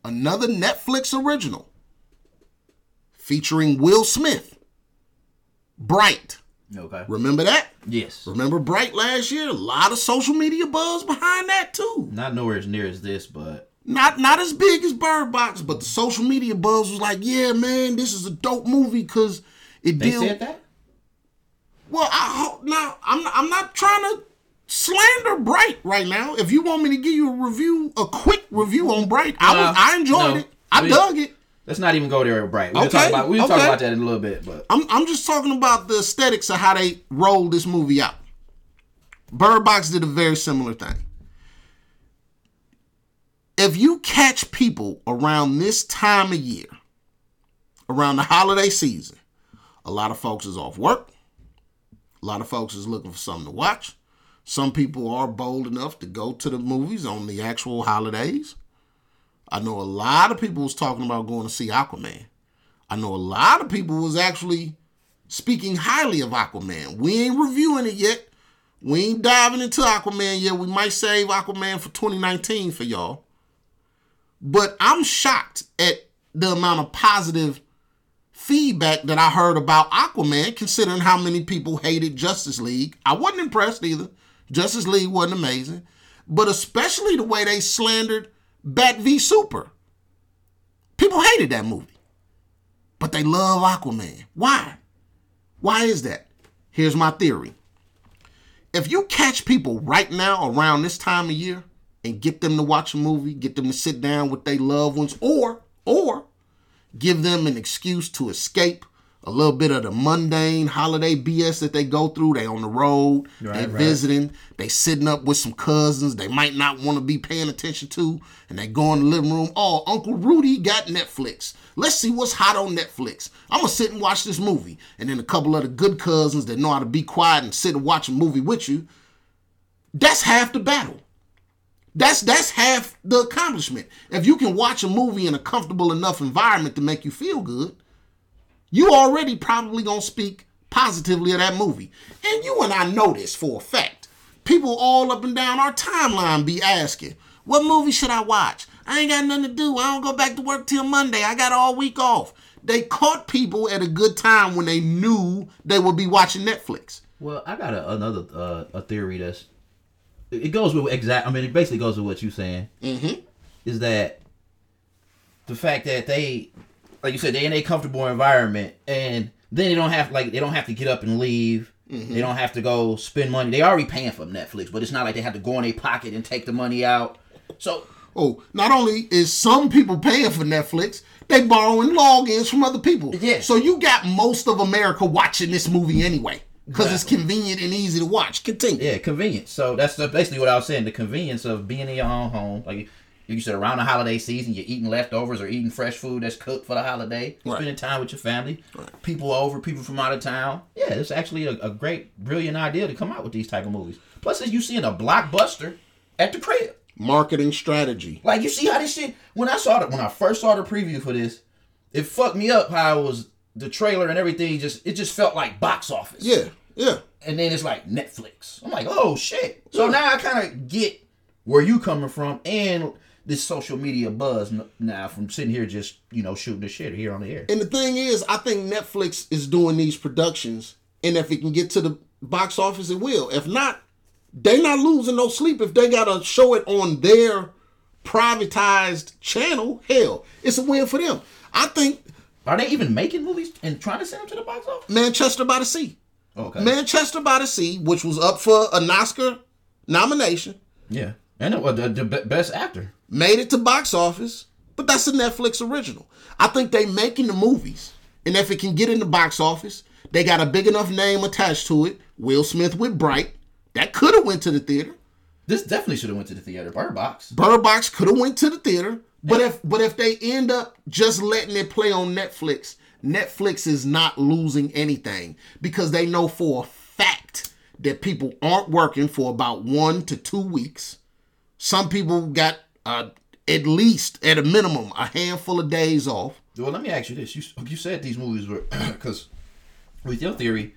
another Netflix original, featuring Will Smith. Bright. Okay. Remember that? Yes. Remember Bright last year? A lot of social media buzz behind that too. Not nowhere as near as this, but Not not as big as Bird Box, but the social media buzz was like, yeah, man, this is a dope movie because it they deal. said that. Well, I hope now. I'm I'm not trying to slander Bright right now. If you want me to give you a review, a quick review on Bright, I was, I enjoyed no. it. I We- dug it. Let's not even go there, Bright. We'll Okay, talk about we'll talk about that in a little bit, but I'm I'm just talking about the aesthetics of how they rolled this movie out. Bird Box did a very similar thing. If you catch people around this time of year, around the holiday season, a lot of folks is off work. A lot of folks is looking for something to watch. Some people are bold enough to go to the movies on the actual holidays. I know a lot of people was talking about going to see Aquaman. I know a lot of people was actually speaking highly of Aquaman. We ain't reviewing it yet. We ain't diving into Aquaman yet. We might save Aquaman for 2019 for y'all. But I'm shocked at the amount of positive feedback that I heard about Aquaman, considering how many people hated Justice League. I wasn't impressed either. Justice League wasn't amazing, but especially the way they slandered Bat v Super. People hated that movie, but they love Aquaman. Why? Why is that? Here's my theory. If you catch people right now around this time of year and get them to watch a movie, get them to sit down with their loved ones, or or give them an excuse to escape a little bit of the mundane holiday BS that they go through. They on the road, Right, they right. visiting, they sitting up with some cousins they might not want to be paying attention to, and they go in the living room. Oh, Uncle Rudy got Netflix. Let's see what's hot on Netflix. I'm gonna sit and watch this movie, and then a couple of the good cousins that know how to be quiet and sit and watch a movie with you. That's half the battle. That's that's half the accomplishment. If you can watch a movie in a comfortable enough environment to make you feel good, you already probably gonna speak positively of that movie. And you and I know this for a fact. People all up and down our timeline be asking, what movie should I watch? I ain't got nothing to do. I don't go back to work till Monday. I got all week off. They caught people at a good time when they knew they would be watching Netflix. Well, I got a, another uh, a theory that's it goes with exact. I mean, it basically goes with what you're saying. Mm-hmm. Is that the fact that they, like you said, they're in a comfortable environment, and then they don't have like they don't have to get up and leave. Mm-hmm. They don't have to go spend money. They already paying for Netflix, but it's not like they have to go in their pocket and take the money out. So Oh, not only is some people paying for Netflix, they borrowing logins from other people. Yeah. So you got most of America watching this movie anyway because it's convenient and easy to watch. Continue. Yeah, convenience. So that's basically what I was saying. The convenience of being in your own home, like you said, around the holiday season, you're eating leftovers or eating fresh food that's cooked for the holiday. Right. Spending time with your family, people over, people from out of town. Yeah, it's actually a, a great, brilliant idea to come out with these type of movies. Plus, as you seeing a blockbuster at the crib. Marketing strategy. Like you see how this shit. When I saw it, when I first saw the preview for this, it fucked me up. How it was the trailer and everything. Just it just felt like box office Yeah. Yeah. and then it's like Netflix. I'm like, oh shit. So now I kind of get where you coming from and this social media buzz now from sitting here just you know shooting the shit here on the air. And the thing is, I think Netflix is doing these productions, and if it can get to the box office, it will. If not, they not losing no sleep if they gotta show it on their privatized channel. Hell, it's a win for them. I think Are they even making movies and trying to send them to the box office? Manchester by the Sea. Okay. Manchester by the Sea, which was up for an Oscar nomination, Yeah. And it was the, the best actor. Made it to box office, but that's a Netflix original. I think they making the movies, and if it can get in the box office, they got a big enough name attached to it. Will Smith with Bright, that could have went to the theater. This definitely should have went to the theater. Bird Box. Bird Box could have went to the theater, but if but if they end up just letting it play on Netflix, Netflix is not losing anything because they know for a fact that people aren't working for about one to two weeks. Some people got uh, at least at a minimum a handful of days off. Well, let me ask you this: you you said these movies were because with your theory,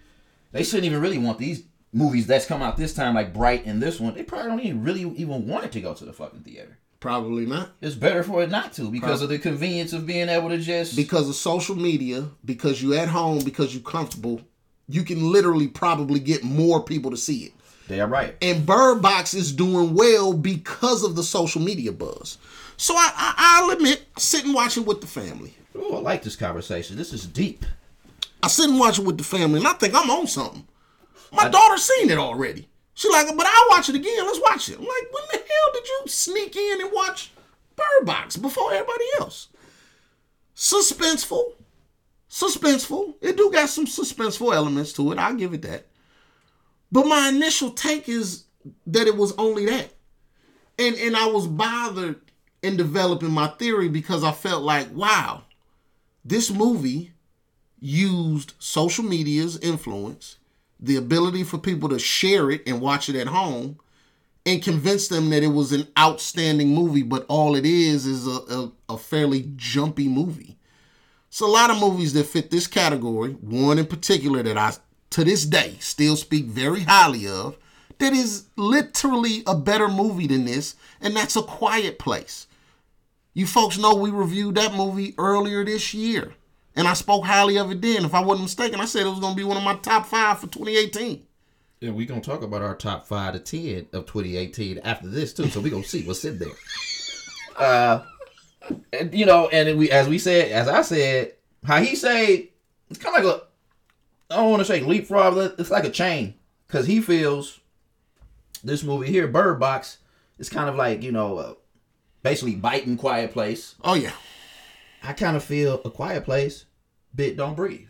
they shouldn't even really want these movies that's come out this time, like Bright and this one. They probably don't even really even want it to go to the fucking theater. Probably not. It's better for it not to because of the convenience of being able to just. Because of social media, because you're at home, because you're comfortable, you can literally probably get more people to see it. They are right. and Bird Box is doing well because of the social media buzz. So I, I I'll admit, sit and watch it with the family. Oh, I like this conversation. This is deep. I sit and watch it with the family, and I think I'm on something. My daughter's seen it already. She like, but I'll watch it again. Let's watch it. I'm like, when the hell did you sneak in and watch Bird Box before everybody else? Suspenseful, suspenseful. It do got some suspenseful elements to it. I'll give it that. But my initial take is that it was only that. And and I was bothered in developing my theory because I felt like, wow, this movie used social media's influence the ability for people to share it and watch it at home, and convince them that it was an outstanding movie, but all it is is a, a, a fairly jumpy movie. So a lot of movies that fit this category, one in particular that I to this day still speak very highly of, that is literally a better movie than this, and that's A Quiet Place. You folks know we reviewed that movie earlier this year, and I spoke highly of it then. If I wasn't mistaken, I said it was going to be one of my top five for 2018. Yeah, we're gonna talk about our top five to ten of 2018 after this too. So we're gonna see what's in there. Uh, and, you know, and we as we said, as I said, how he said it's kind of like a I don't want to say leapfrog. but It's like a chain because he feels this movie here, Bird Box, is kind of like you know, uh, basically biting Quiet Place. Oh yeah, I kind of feel a Quiet Place, bit don't breathe.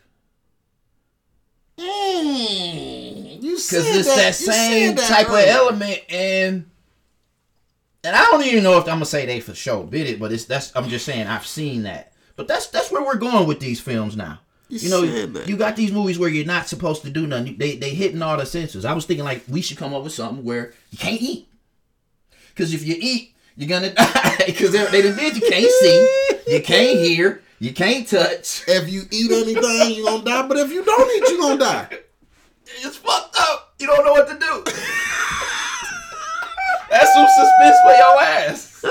mm, you because said it's that, that, you same said that type of element and and I don't even know if I'm gonna say they for sure bit it, but it's that's I'm just saying I've seen that. But that's that's where we're going with these films now. You You, know, said that. you got these movies where you're not supposed to do nothing. They they hitting all the senses. I was thinking like we should come up with something where you can't eat, because if you eat, you're gonna die. Because they, they done did you can't see, you can't hear, you can't touch. If you eat anything, you're gonna die. But if you don't eat, you're gonna die. It's fucked up. You don't know what to do. That's some suspense for your ass.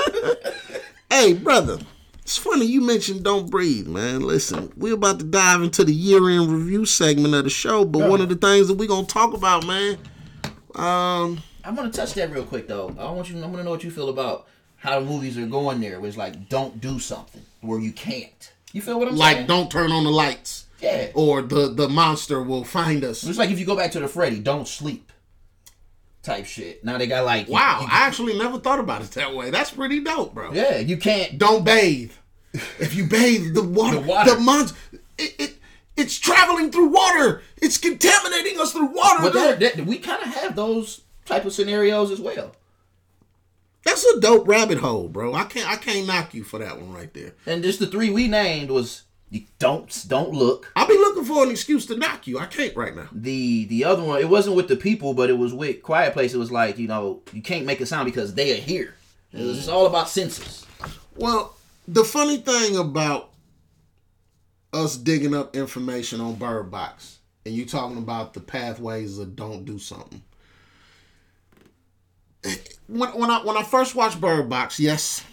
Hey, brother. It's funny you mentioned "Don't Breathe," man. Listen, we're about to dive into the year-end review segment of the show, but one of the things that we're gonna talk about, man, um, I'm gonna touch that real quick though. I want you. I want to know what you feel about how the movies are going there. Where it's like, don't do something where you can't. You feel what I'm like saying? Like don't turn on the lights, Yeah. or the the monster will find us. It's like if you go back to the Freddy, don't sleep. Type shit. Now they got like, Wow, you- I actually never thought about it that way. That's pretty dope, bro. yeah, you can't. Don't bathe. If you bathe, the water, The water. the monster, it, it it's traveling through water. It's contaminating us through water. But that, that, we kind of have those type of scenarios as well. That's a dope rabbit hole, bro. I can't I can't knock you for that one right there. And just the three we named was you don't don't look. I'll be looking for an excuse to knock you. I can't right now. The the other one, it wasn't with the people, but it was with Quiet Place. It was like you know you can't make a sound because they are here. It was just all about senses. Well, the funny thing about us digging up information on Bird Box and you talking about the pathways of don't do something. When, when I when I first watched Bird Box, yes,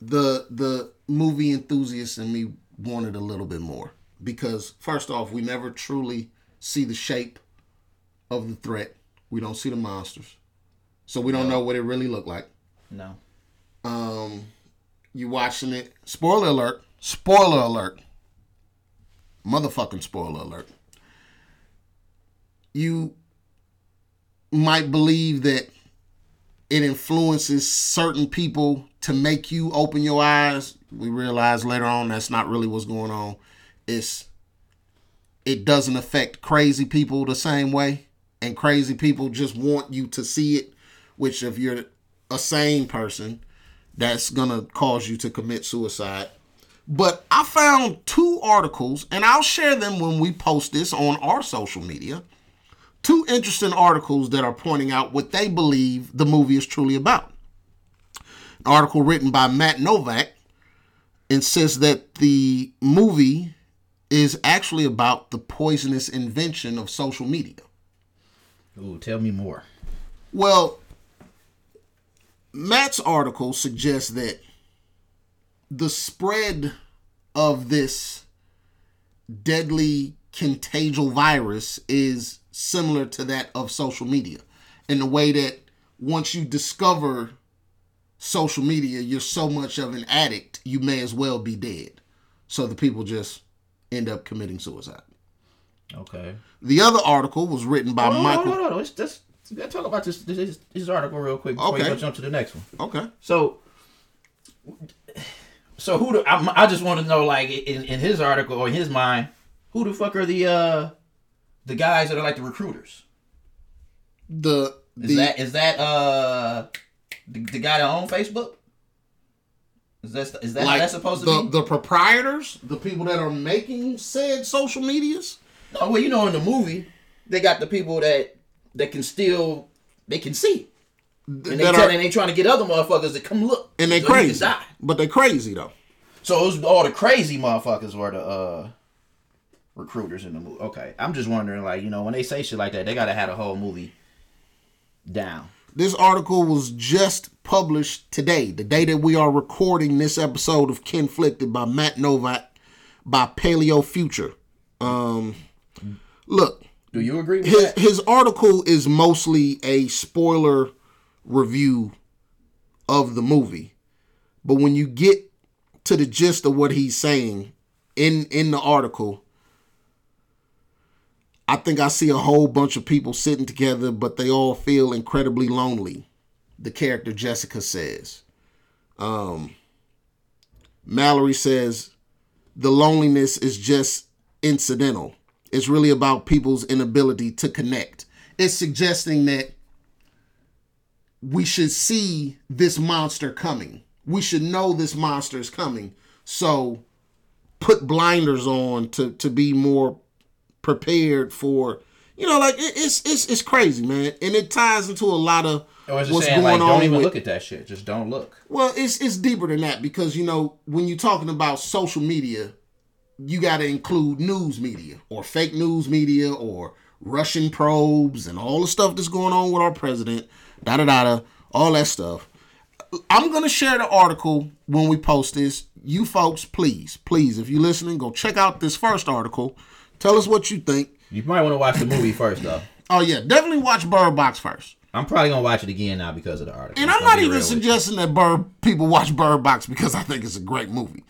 the the movie enthusiast in me wanted a little bit more because first off, we never truly see the shape of the threat. We don't see the monsters, so we don't know what it really looked like. No. Um, you watching it? Spoiler alert! Spoiler alert! Motherfucking spoiler alert! You might believe that it influences certain people to make you open your eyes. We realize later on that's not really what's going on. It's it doesn't affect crazy people the same way, and crazy people just want you to see it. Which, if you're a sane person, that's gonna cause you to commit suicide. But I found two articles, and I'll share them when we post this on our social media. Two interesting articles that are pointing out what they believe the movie is truly about. An article written by Matt Novak insists that the movie is actually about the poisonous invention of social media. Ooh, tell me more. Well, Matt's article suggests that the spread of this deadly contagial virus is similar to that of social media in the way that once you discover social media, you're so much of an addict, you may as well be dead. So the people just end up committing suicide. Okay. The other article was written by on, Michael. hold on, hold on. Let's, let's, talk about this this, this article real quick before Okay. you jump to the next one. Okay. So, so who? Do, I, I just want to know, like, in, in his article or in his mind, who the fuck are the uh the guys that are like the recruiters? The Is that is that uh the, the guy that own Facebook? Is that is that how that's supposed to the, be? the proprietors, the people that are making said social medias. no, well, you know, in the movie, they got the people that that can still they can see. And they, tell, are- and they trying to get other motherfuckers to come look. and they so crazy, but they crazy though. So it was all the crazy motherfuckers were the uh recruiters in the movie. Okay. I'm just wondering, like, you know, when they say shit like that, they gotta have a whole movie down. This article was just published today, the day that we are recording this episode of Conflicted by Matt Novak by Paleo Future. Um, look, Do you agree with his that? his article is mostly a spoiler review of the movie, but when you get to the gist of what he's saying in in the article, I think I see a whole bunch of people sitting together, but they all feel incredibly lonely. The character Jessica says. Um, Mallory says the loneliness is just incidental. It's really about people's inability to connect. It's suggesting that we should see this monster coming. We should know this monster is coming. So put blinders on to to be more prepared for you know like it, it's it's it's crazy man and it ties into a lot of oh, Or what's saying going like on don't even with look at that shit. Just don't look. well, it's it's deeper than that because you know when you're talking about social media, you got to include news media or fake news media or Russian probes and all the stuff that's going on with our president, da da da da, all that stuff. I'm gonna share the article when we post this. You folks, please, please, if you're listening, go check out this first article. Tell us what you think. You might want to watch the movie first though. Oh yeah, definitely watch Bird Box first. I'm probably gonna watch it again now because of the article. And I'm not even real with you. suggesting that Bird people watch Bird Box because I think it's a great movie.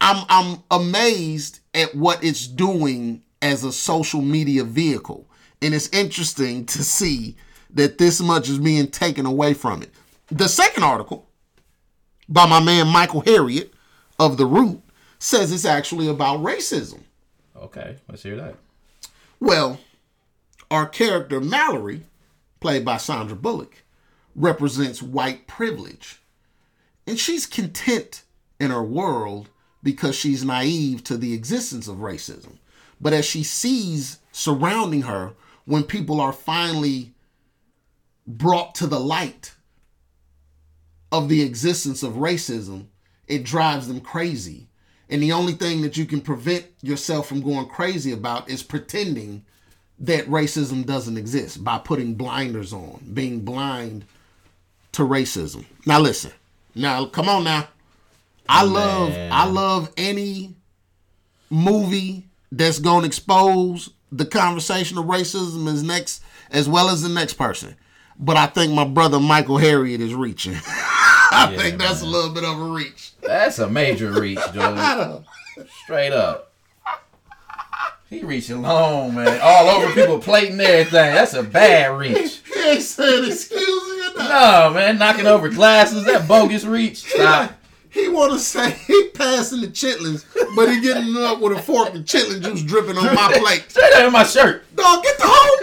I'm I'm amazed at what it's doing as a social media vehicle. And it's interesting to see that this much is being taken away from it. The second article by my man Michael Harriot of The Root says it's actually about racism. Okay, let's hear that. Well, our character Mallory, played by Sandra Bullock, represents white privilege. And she's content in her world because she's naive to the existence of racism. But as she sees surrounding her, when people are finally brought to the light of the existence of racism, it drives them crazy. And the only thing that you can prevent yourself from going crazy about is pretending that racism doesn't exist by putting blinders on, being blind to racism. Now listen. Now come on now. I love I love any movie that's going to expose the conversation of racism as next as well as the next person. But I think my brother Michael Harriot is reaching. I Yeah, think that's man. a little bit of a reach. That's a major reach, dude. Straight up. He reaching long, man. All over people plating everything. That's a bad reach. He ain't saying excuse me or. No, man, knocking over glasses. That bogus reach. Stop. He want to say he passing the chitlins, but he getting up with a fork and chitlin juice dripping on my plate. Straight up in my shirt. Dog, get the whole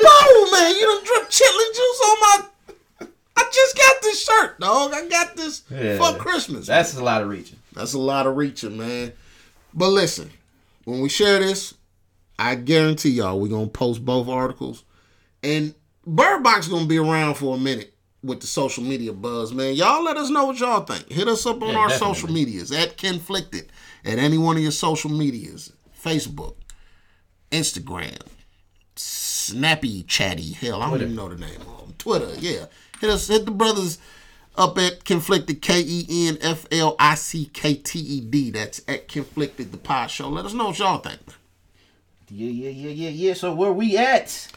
bowl, man. You done drip chitlin juice on my. I just got this shirt, dog. I got this Yeah. for Christmas. That's a lot of reaching. That's a lot of reaching, man. But listen, when we share this, I guarantee y'all we're gonna post both articles. And Bird Box gonna be around for a minute with the social media buzz, man. Y'all let us know what y'all think. Hit us up on Yeah, our definitely. social medias at Conflicted, at any one of your social medias, Facebook, Instagram, Snappy Chatty. Hell, I don't even know the name of them. Twitter, yeah. Hit us, hit the brothers up at Conflicted, K E N F L I C K T E D. That's at Conflicted, the pod show. Let us know what y'all think. Yeah, yeah, yeah, yeah, yeah. So where we at?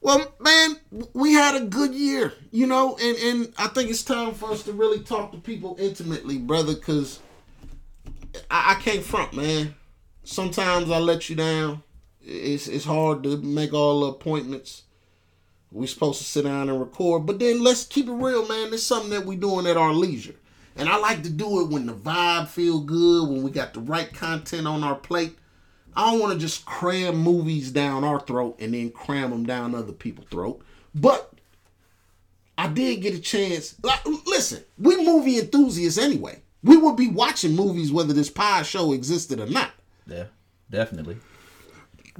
Well, man, we had a good year, you know, and, and I think it's time for us to really talk to people intimately, brother, because I, I can't front, man. Sometimes I let you down. It's it's hard to make all the appointments. We supposed to sit down and record, but then let's keep it real, man. It's something that we doing at our leisure. And I like to do it when the vibe feel good, when we got the right content on our plate. I don't want to just cram movies down our throat and then cram them down other people's throat. But I did get a chance. Like, listen, we movie enthusiasts anyway. We would be watching movies whether this pod show existed or not. Yeah, definitely.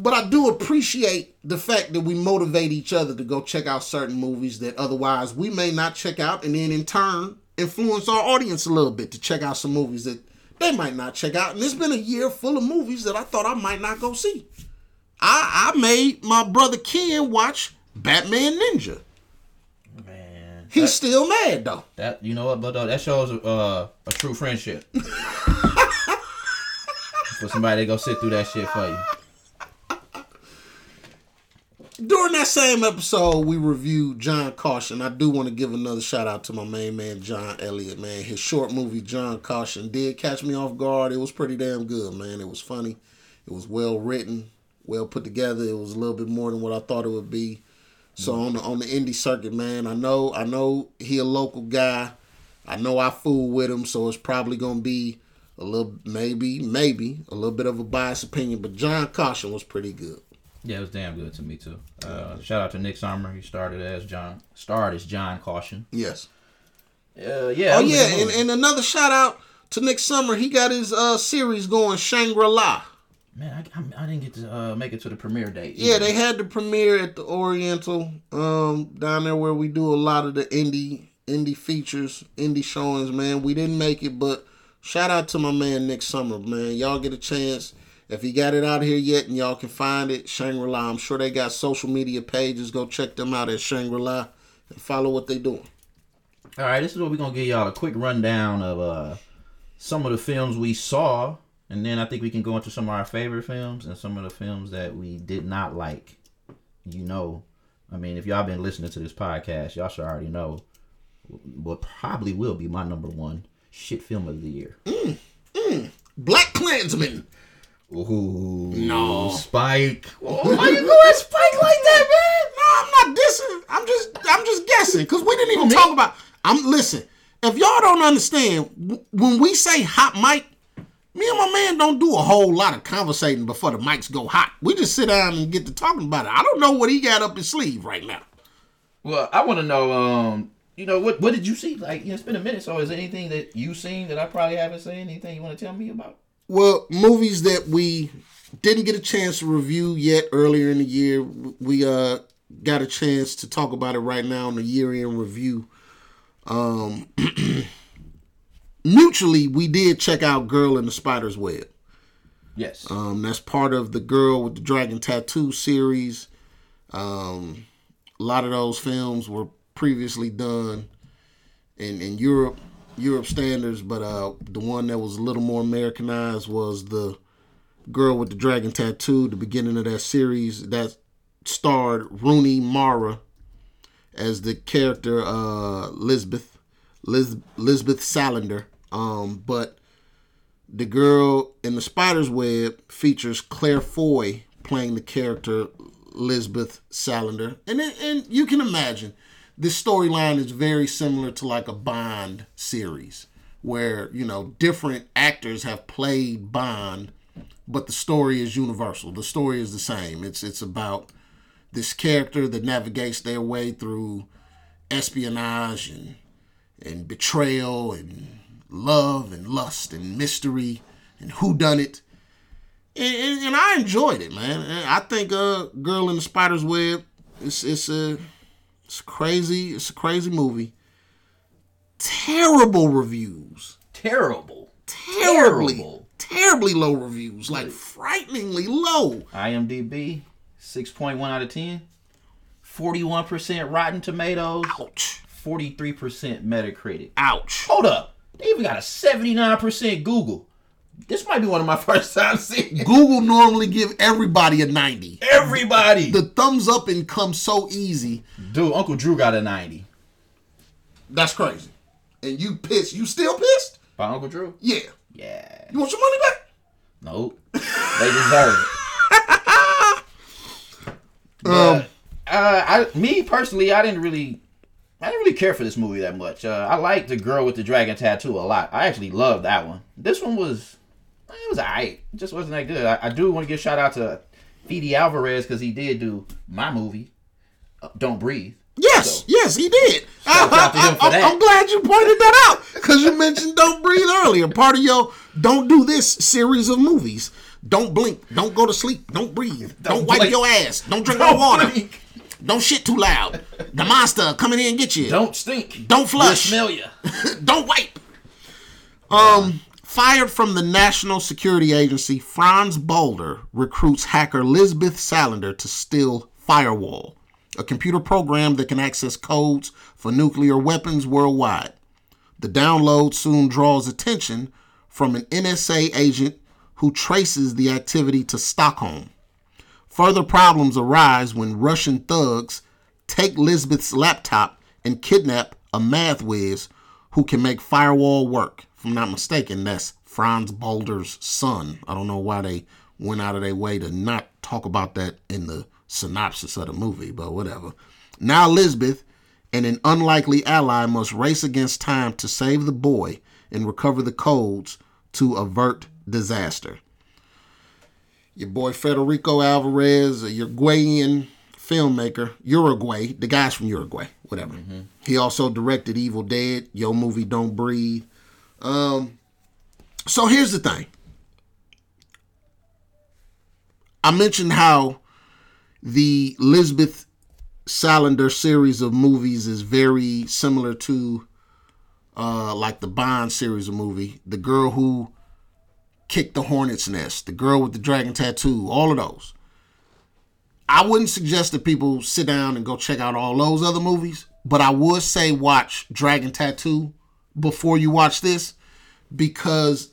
But I do appreciate the fact that we motivate each other to go check out certain movies that otherwise we may not check out, and then in turn influence our audience a little bit to check out some movies that they might not check out. And it's been a year full of movies that I thought I might not go see. I I made my brother Ken watch Batman Ninja. Man, He's that, still mad though. that you know what, but uh, that shows uh, a true friendship. for somebody to go sit through that shit for you. During that same episode, we reviewed John Caution. I do want to give another shout out to my main man, John Elliott, man. His short movie, John Caution, did catch me off guard. It was pretty damn good, man. It was funny. It was well written, well put together. It was a little bit more than what I thought it would be. So mm-hmm. on the on the indie circuit, man, I know I know he a local guy. I know I fool with him, so it's probably gonna be a little maybe, maybe a little bit of a biased opinion, but John Caution was pretty good. Yeah, it was damn good to me too. Uh, shout out to Nick Summer. He started as John, starred as John Caution. Yes. Uh, yeah. Oh it was a yeah, and, and another shout out to Nick Summer. He got his uh series going, Shangri La. man, I, I, I didn't get to uh, make it to the premiere date. Yeah, they had the premiere at the Oriental, um, down there where we do a lot of the indie indie features, indie showings. Man, we didn't make it, but shout out to my man Nick Summer. Man, y'all get a chance. If he got it out here yet and y'all can find it, Shangri La. I'm sure they got social media pages. Go check them out at Shangri La and follow what they're doing. All right, this is what we're gonna give y'all a quick rundown of uh, some of the films we saw, and then I think we can go into some of our favorite films and some of the films that we did not like. You know, I mean, if y'all been listening to this podcast, y'all should already know what probably will be my number one shit film of the year. Black Klansman. Ooh, No. Spike. Oh, why you go at Spike like that, man? No, I'm not dissing. I'm just I'm just guessing because we didn't even me? talk about. I'm listen. If y'all don't understand, when we say hot mic, me and my man don't do a whole lot of conversating before the mics go hot. We just sit down and get to talking about it. I don't know what he got up his sleeve right now. Well, I want to know, um, you know, what what did you see? Like, you know, it's been a minute, so is there anything that you seen that I probably haven't seen? Anything you want to tell me about? Well, movies that we didn't get a chance to review yet earlier in the year, we uh got a chance to talk about it right now in the year end review. Um mutually we did check out Girl in the Spider's Web. Yes. Um that's part of the Girl with the Dragon Tattoo series. Um a lot of those films were previously done in in Europe, Europe standards, but uh the one that was a little more Americanized was the Girl with the Dragon Tattoo, the beginning of that series that starred Rooney Mara as the character uh Lisbeth Liz, Lisbeth Salander. Um but the girl in the spider's web features Claire Foy playing the character Lisbeth Salander. And and you can imagine this storyline is very similar to like a Bond series where, you know, different actors have played Bond, but the story is universal. The story is the same. It's it's about this character that navigates their way through espionage and and betrayal and love and lust and mystery and who done it. And, and, and I enjoyed it, man. I think uh Girl in the Spider's Web it's it's a it's crazy, it's a crazy movie. Terrible reviews. Terrible. Terribly Terrible. terribly low reviews, like frighteningly low. IMDb, 6.1 out of 10. 41% Rotten Tomatoes. Ouch. 43% Metacritic. Ouch. Hold up. They even got a 79% Google. This might be one of my first times seeing it. Google normally give everybody a 90. Everybody. The thumbs up and comes so easy. Dude, Uncle Drew got a 90. That's crazy. And you pissed. You still pissed? By Uncle Drew? Yeah. Yeah. You want your money back? Nope. they deserve it. But, uh, I, me personally, I didn't really, I didn't really care for this movie that much. Uh, I liked the girl with the dragon tattoo a lot. I actually loved that one. This one was, it was alright. It just wasn't that good. I, I do want to give a shout out to Fede Alvarez because he did do my movie, Don't Breathe. Yes, So- yes, he did. I, Shout out to him for that. am glad you pointed that out because you mentioned "Don't Breathe" earlier. Part of your "Don't Do This" series of movies. Don't blink. Don't go to sleep. Don't breathe. Don't, Don't wipe your ass. Don't drink no water. blink. Don't shit too loud. The monster coming in and get you. Don't stink. Don't We'll flush. smell you. Don't wipe. Um, fired from the National Security Agency, Frans Balder recruits hacker Lisbeth Salander to steal Firewall, a computer program that can access codes for nuclear weapons worldwide. The download soon draws attention from an NSA agent who traces the activity to Stockholm. Further problems arise when Russian thugs take Lisbeth's laptop and kidnap a math whiz who can make firewall work. If I'm not mistaken, that's Frans Balder's son. I don't know why they went out of their way to not talk about that in the synopsis of the movie, but whatever. Now Lisbeth and an unlikely ally must race against time to save the boy and recover the codes to avert disaster your boy Federico Alvarez, a Uruguayan filmmaker, Uruguay, the guy's from Uruguay, whatever. He also directed Evil Dead, Yo Movie Don't Breathe. Um, so here's the thing. I mentioned how the Lisbeth Salander series of movies is very similar to uh, like the Bond series of movie. The girl who kicked the hornet's nest, the girl with the dragon tattoo, all of those. I wouldn't suggest that people sit down and go check out all those other movies, but I would say watch Dragon Tattoo before you watch this because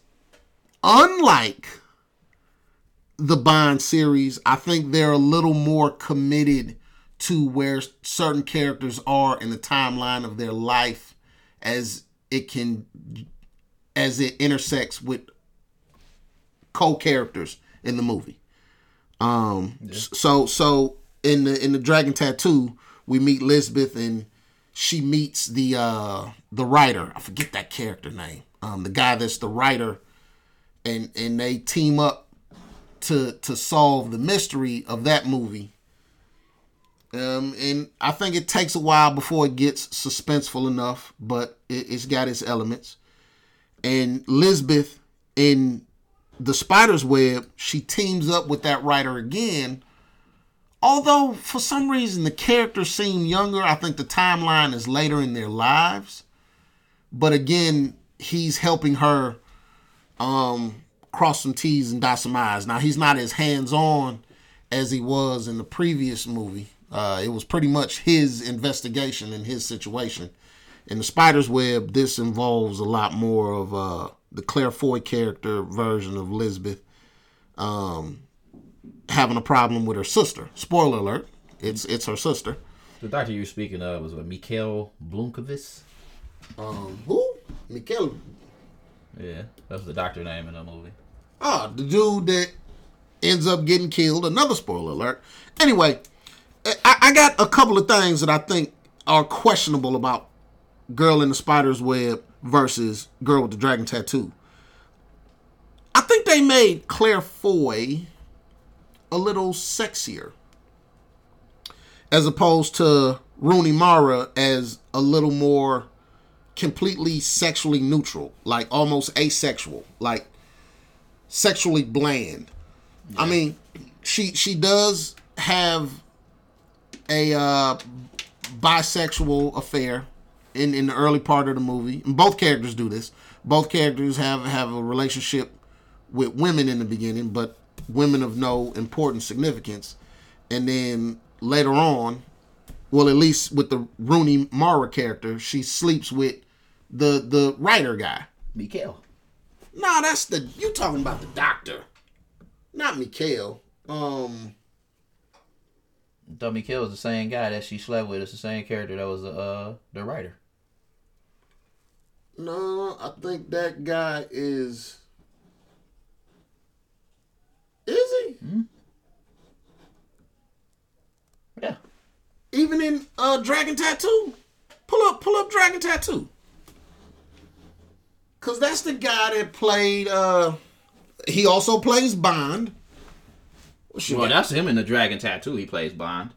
unlike the Bond series, I think they're a little more committed to where certain characters are in the timeline of their life as it can as it intersects with co-characters in the movie. Um so so in the in the Dragon Tattoo, we meet Lisbeth and she meets the uh the writer. I forget that character name. Um the guy that's the writer and and they team up to to solve the mystery of that movie. Um, and I think it takes a while before it gets suspenseful enough, but it, it's got its elements. And Lisbeth in the Spider's Web, she teams up with that writer again. Although for some reason the characters seem younger, I think the timeline is later in their lives. But again, he's helping her um cross some T's and dot some I's. Now he's not as hands on as he was in the previous movie. Uh, it was pretty much his investigation and his situation. In the Spider's Web, this involves a lot more of uh, the Claire Foy character version of Lisbeth um, having a problem with her sister. Spoiler alert: it's it's her sister. The doctor you were speaking of was a Mikhail Blumkowitz. Um, who? Mikhail. Yeah, that's the doctor name in the movie. Ah, the dude that ends up getting killed. Another spoiler alert. Anyway, I, I got a couple of things that I think are questionable about Girl in the Spider's Web versus Girl with the Dragon Tattoo. I think they made Claire Foy a little sexier. As opposed to Rooney Mara as a little more completely sexually neutral, like almost asexual, like sexually bland. I mean, she she does have a uh, bisexual affair in in the early part of the movie. And both characters do this. Both characters have have a relationship with women in the beginning, but women of no important significance. And then later on, well, at least with the Rooney Mara character, she sleeps with the the writer guy. Mikhail. Nah, that's the you talking about the doctor, not Mikhail. Um, Though Mikhail is the same guy that she slept with. It's the same character that was uh the writer. no, I think that guy is. Is he? Yeah. Even in uh Dragon Tattoo? Pull up, pull up Dragon Tattoo. Cause that's the guy that played. uh He also plays Bond. Well, got? that's him in the Dragon Tattoo. He plays Bond.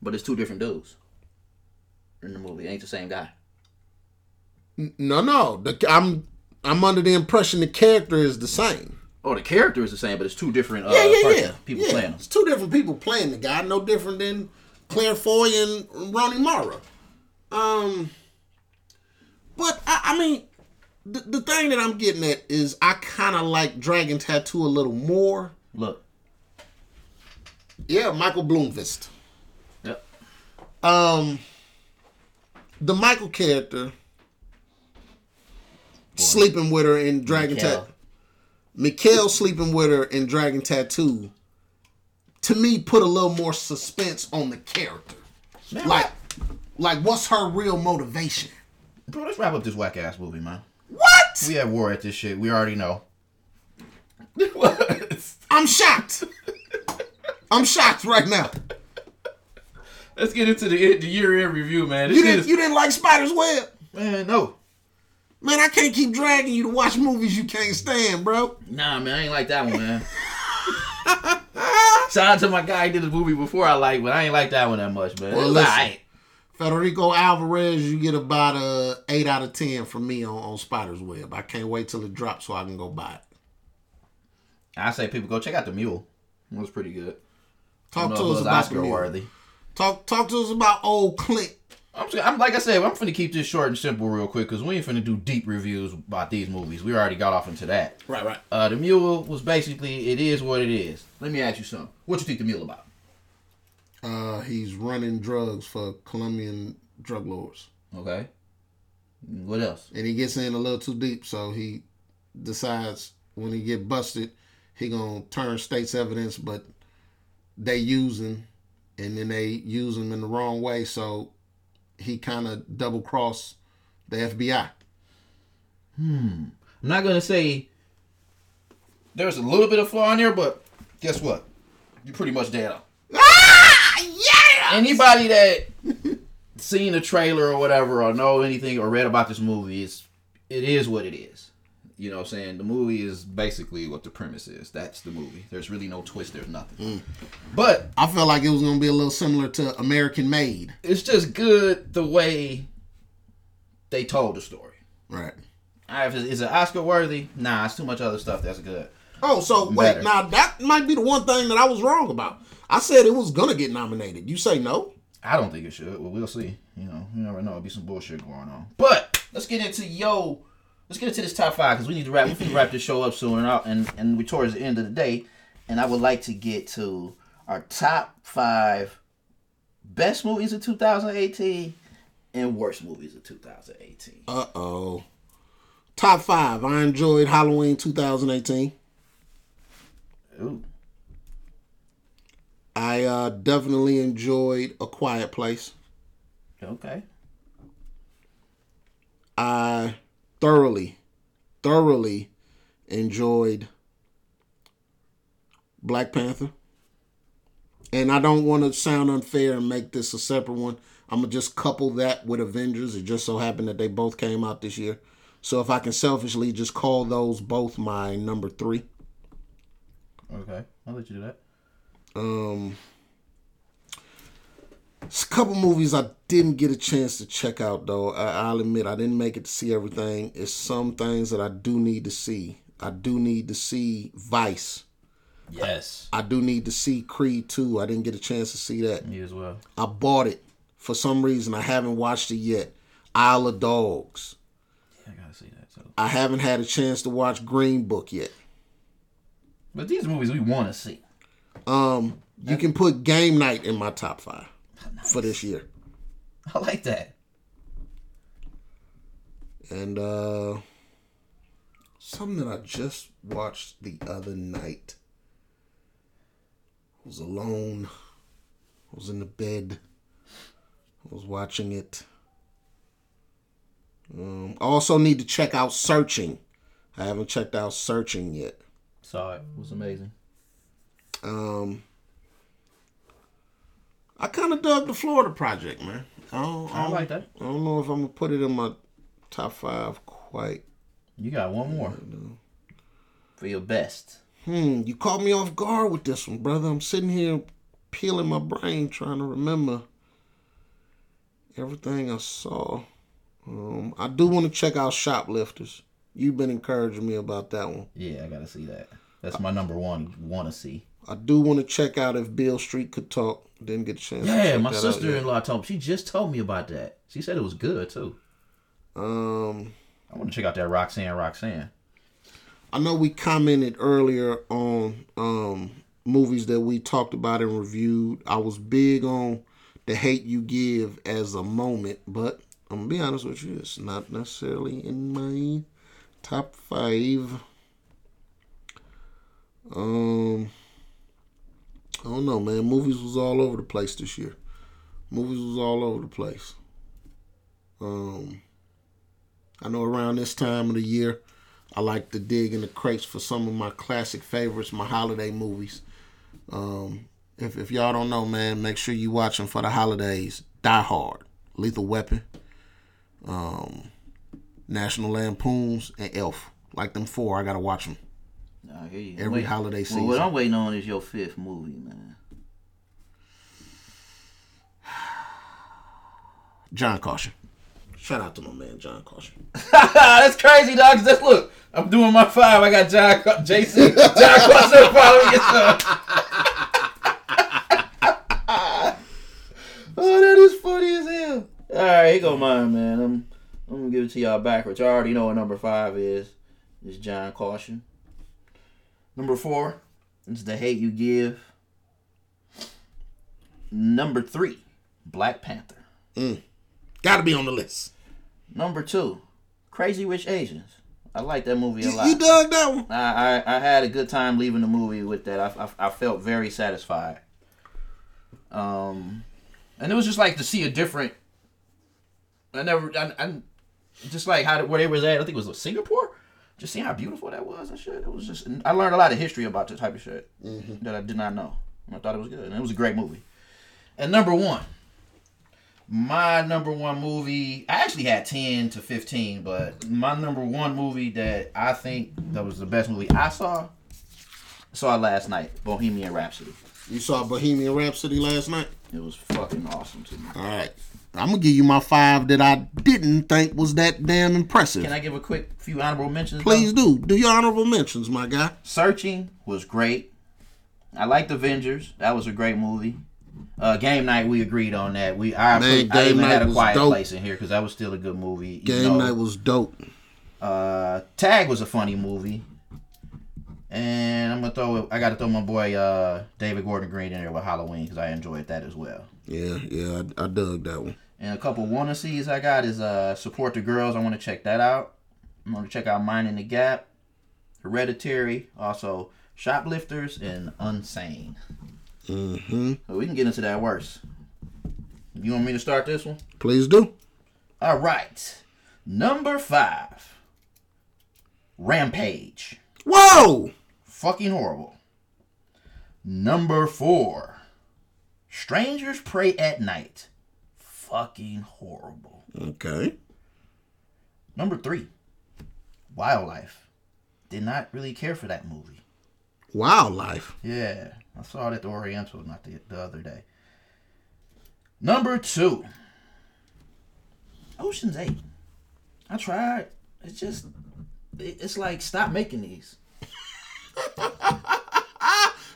But it's two different dudes in the movie. Ain't the same guy. No, no. The, I'm I'm under the impression the character is the same. Oh, the character is the same, but it's two different uh, Yeah, yeah, yeah. people yeah. playing. It's two different people playing the guy. No different than Claire Foy and Rooney Mara. Um, but I, I mean, the, the thing that I'm getting at is I kind of like Dragon Tattoo a little more. Look. Yeah, Michael Bloomfist. Yep. Um, the Michael character sleeping with her in Dragon Tattoo. Mikhail sleeping with her in Dragon Tattoo. To me, put a little more suspense on the character. Man, Like, like what's her real motivation? Bro, let's wrap up this whack ass movie, man. What? We at war at this shit. We already know. what? I'm shocked. I'm shocked right now. Let's get into the, the year end review, man. This You didn't is- you didn't like Spider's Web? man, no. Man, I can't keep dragging you to watch movies you can't stand, bro. Nah, man, I ain't like that one, man. Shout out to my guy who did the movie before I liked, but I ain't like that one that much, man. Well, listen. alright. Federico Alvarez, you get about a eight out of ten from me on, on Spider's Web. I can't wait till it drops so I can go buy it. I say people go check out the Mule. It was pretty good. Talk to us it was about the Oscar worthy. Talk talk to us about old Clint. I'm, just- I'm like I said, I'm finna keep this short and simple real quick because we ain't finna do deep reviews about these movies. We already got off into that. Right, right. Uh, the Mule was basically it is what it is. Let me ask you something. What you think the Mule about? Uh, he's running drugs for Colombian drug lords, Okay. What else? and he gets in a little too deep, so he decides when he get busted, he gonna turn state's evidence, but they use him, and then they use him in the wrong way, so he kind of double cross the FBI. Hmm. I'm not gonna say there's a little bit of flaw in there, but guess what? You pretty much dead on. Ah, yeah. Anybody that seen a trailer or whatever, or know anything, or read about this movie, it's it is what it is. You know what I'm saying? The movie is basically what the premise is. That's the movie. There's really no twist. There's nothing. But I felt like it was gonna be a little similar to American Made. it's just good the way they told the story. Right. I if Is it Oscar worthy? Nah, it's too much other stuff that's good. Oh, so wait, Better. now that might be the one thing that I was wrong about. I said it was gonna get nominated. You say no? I don't think it should. Well, we'll see. You know, you never know. It'll be some bullshit going on. But let's get into yo. Let's get into this top five because we need to wrap. We need to wrap this show up soon, and I'll- and and we towards the end of the day, and I would like to get to our top five best movies of 2018 and worst movies of 2018. Uh oh. Top five. I enjoyed Halloween 2018. Ooh, I uh, definitely enjoyed A Quiet Place. okay. I thoroughly, thoroughly enjoyed Black Panther. And I don't want to sound unfair and make this a separate one. I'm going to just couple that with Avengers. It just so happened that they both came out this year. So if I can selfishly just call those both my number three. Okay, I'll let you do that. Um, it's a couple movies I didn't get a chance to check out though. I, I'll admit I didn't make it to see everything. It's some things that I do need to see. I do need to see Vice. Yes, I do need to see Creed 2. I didn't get a chance to see that. me as well. I bought it for some reason. I haven't watched it yet. Isle of Dogs. Yeah, I gotta see that too. I haven't had a chance to watch Green Book yet. But these movies we want to see. Um, you can put Game Night in my top five for this year. I like that. And uh something that I just watched the other night. I was alone. I was in the bed. I was watching it. Um, I also need to check out Searching. I haven't checked out Searching yet. Saw it. It was amazing. Um, I kind of dug the Florida Project, man. I don't, I like that. I don't know if I'm gonna put it in my top five quite. You got one more for your best. Hmm, you caught me off guard with this one, brother. I'm sitting here peeling my brain trying to remember everything I saw. Um, I do want to check out Shoplifters. You've been encouraging me about that one. Yeah, I gotta see that. That's my number one. Want to see? I do want to check out if Beale Street could talk. Didn't get a chance. to Yeah, my that out yet. sister-in-law told me. She just told me about that. She said it was good too. Um, I want to check out that Roxanne. Roxanne. I know we commented earlier on um movies that we talked about and reviewed. I was big on the hate you give as a moment, but I'm gonna be honest with you, it's not necessarily in my top five. Um, I don't know, man. Movies was all over the place this year. Movies was all over the place. Um, I know around this time of the year, I like to dig in the crates for some of my classic favorites, my holiday movies. Um, if, if y'all don't know, man, make sure you watch them for the holidays. Die Hard, Lethal Weapon, um, National Lampoons, and Elf. Like them four, I gotta watch them I hear you. every Wait- holiday Well, season. what I'm waiting on is your fifth movie, man. John Caution. Shout out to my man John Caution. That's crazy, dog. 'cause That's look. I'm doing my five. I got John, Ca- Jason, John Carson following yourself. oh, that is funny as hell. All right, here go mine, man. I'm, I'm gonna give it to y'all backwards. I already know what number five is. It's John Caution. Number four is The Hate You Give. Number three, Black Panther. Gotta be on the list. Number two, Crazy Rich Asians. I like that movie a lot. you dug that one? I, I I had a good time leaving the movie with that. I, I, I felt very satisfied. Um, and it was just like to see a different. I never I, I just like how where they was at. I think it was Singapore. Just seeing how beautiful that was and shit. It was just I learned a lot of history about this type of shit mm-hmm. that I did not know. I thought it was good, and it was a great movie. And number one, my number one movie. I actually had ten to fifteen, but my number one movie that I think that was the best movie I saw. Saw last night, Bohemian Rhapsody. You saw Bohemian Rhapsody last night? It was fucking awesome to me. All right. I'm gonna give you my five that I didn't think was that damn impressive. Can I give a quick few honorable mentions? though? Please do. Do your honorable mentions, my guy. Searching was great. I liked Avengers. That was a great movie. Uh, game night, we agreed on that. We I, Man, I Game even had a quiet dope. place in here because that was still a good movie. Game though, night was dope. Uh, Tag was a funny movie. And I'm gonna throw. I gotta throw my boy uh, David Gordon Green in there with Halloween because I enjoyed that as well. Yeah, yeah, I, I dug that one. And a couple wanna sees I got is uh, support the girls. I want to check that out. I'm gonna check out Minding the Gap, Hereditary, also Shoplifters and Unsane. Mm-hmm. So we can get into that worse. You want me to start this one? Please do. All right. Number five. Rampage. Whoa! Fucking horrible. Number four. Strangers Prey at Night. Fucking horrible. Okay. Number three. Wildlife. Did not really care for that movie. Wildlife. Yeah, I saw it at the Oriental not the, the other day. Number two, Ocean's Eight. I tried. It's just, it- it's like stop making these.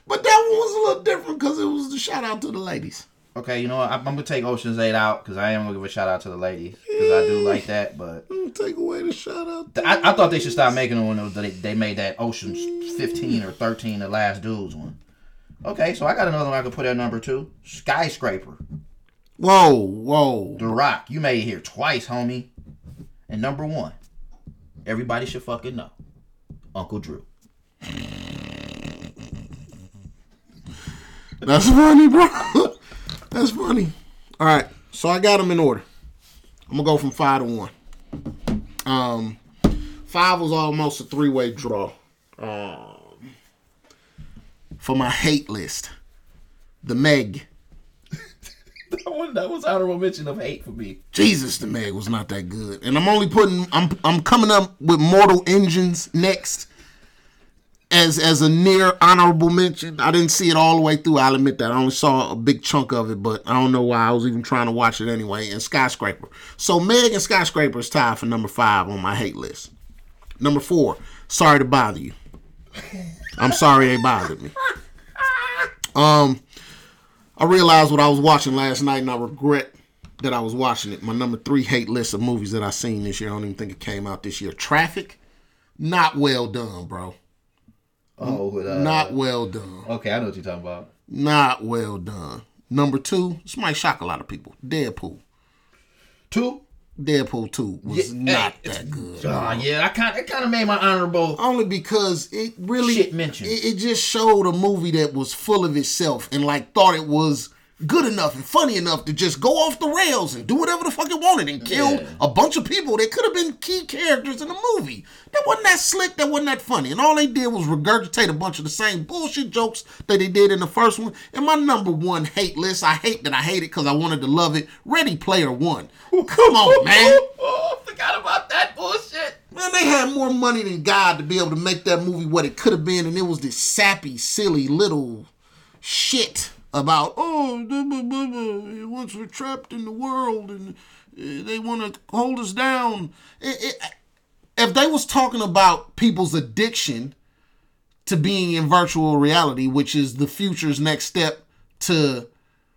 But that one was a little different because it was the shout out to the ladies. Okay, you know what? I'm, I'm gonna take Ocean's Eight out because I am gonna give a shout out to the ladies because I do like that. But take away the shout out. th- I, I thought they should stop making them when they, they made that Ocean's 15 or 13, the last dudes one. Okay, so I got another one I could put at number two. Skyscraper. Whoa, whoa. The Rock, you made it here twice, homie. And number one, everybody should fucking know, Uncle Drew. That's funny, bro. That's funny. All right, so I got them in order. I'm gonna go from five to one. Um, five was almost a three way draw. Um, for my hate list, the Meg. That one, that was honorable mention of hate for me. Jesus, the Meg was not that good. And I'm only putting I'm I'm coming up with Mortal Engines next as as a near honorable mention. I didn't see it all the way through. I'll admit that. I only saw a big chunk of it, but I don't know why I was even trying to watch it anyway. And Skyscraper. So Meg and Skyscraper is tied for number five on my hate list. Number four, Sorry to Bother You. I'm sorry they bothered me. Um, I realized what I was watching last night, and I regret that I was watching it. My number three hate list of movies that I seen this year. I don't even think it came out this year. Traffic, not well done, bro. Oh, with, uh, Not well done. Okay, I know what you're talking about. Not well done. Number two, this might shock a lot of people. Deadpool. Two. Deadpool 2 was Yeah, not hey, that good. Ah, yeah, I kind it kind of made my honorable. Only because it really Shit mention. It, it just showed a movie that was full of itself and like thought it was good enough and funny enough to just go off the rails and do whatever the fuck it wanted and kill Yeah. a bunch of people that could have been key characters in the movie. That wasn't that slick, that wasn't that funny. And all they did was regurgitate a bunch of the same bullshit jokes that they did in the first one. And my number one hate list, I hate that I hate it because I wanted to love it. Ready Player One. Come on, man. Oh, forgot about that bullshit. Man, they had more money than God to be able to make that movie what it could have been, and it was this sappy, silly little shit about oh, once we're trapped in the world and uh, they want to hold us down. It- it- if they was talking about people's addiction to being in virtual reality, which is the future's next step to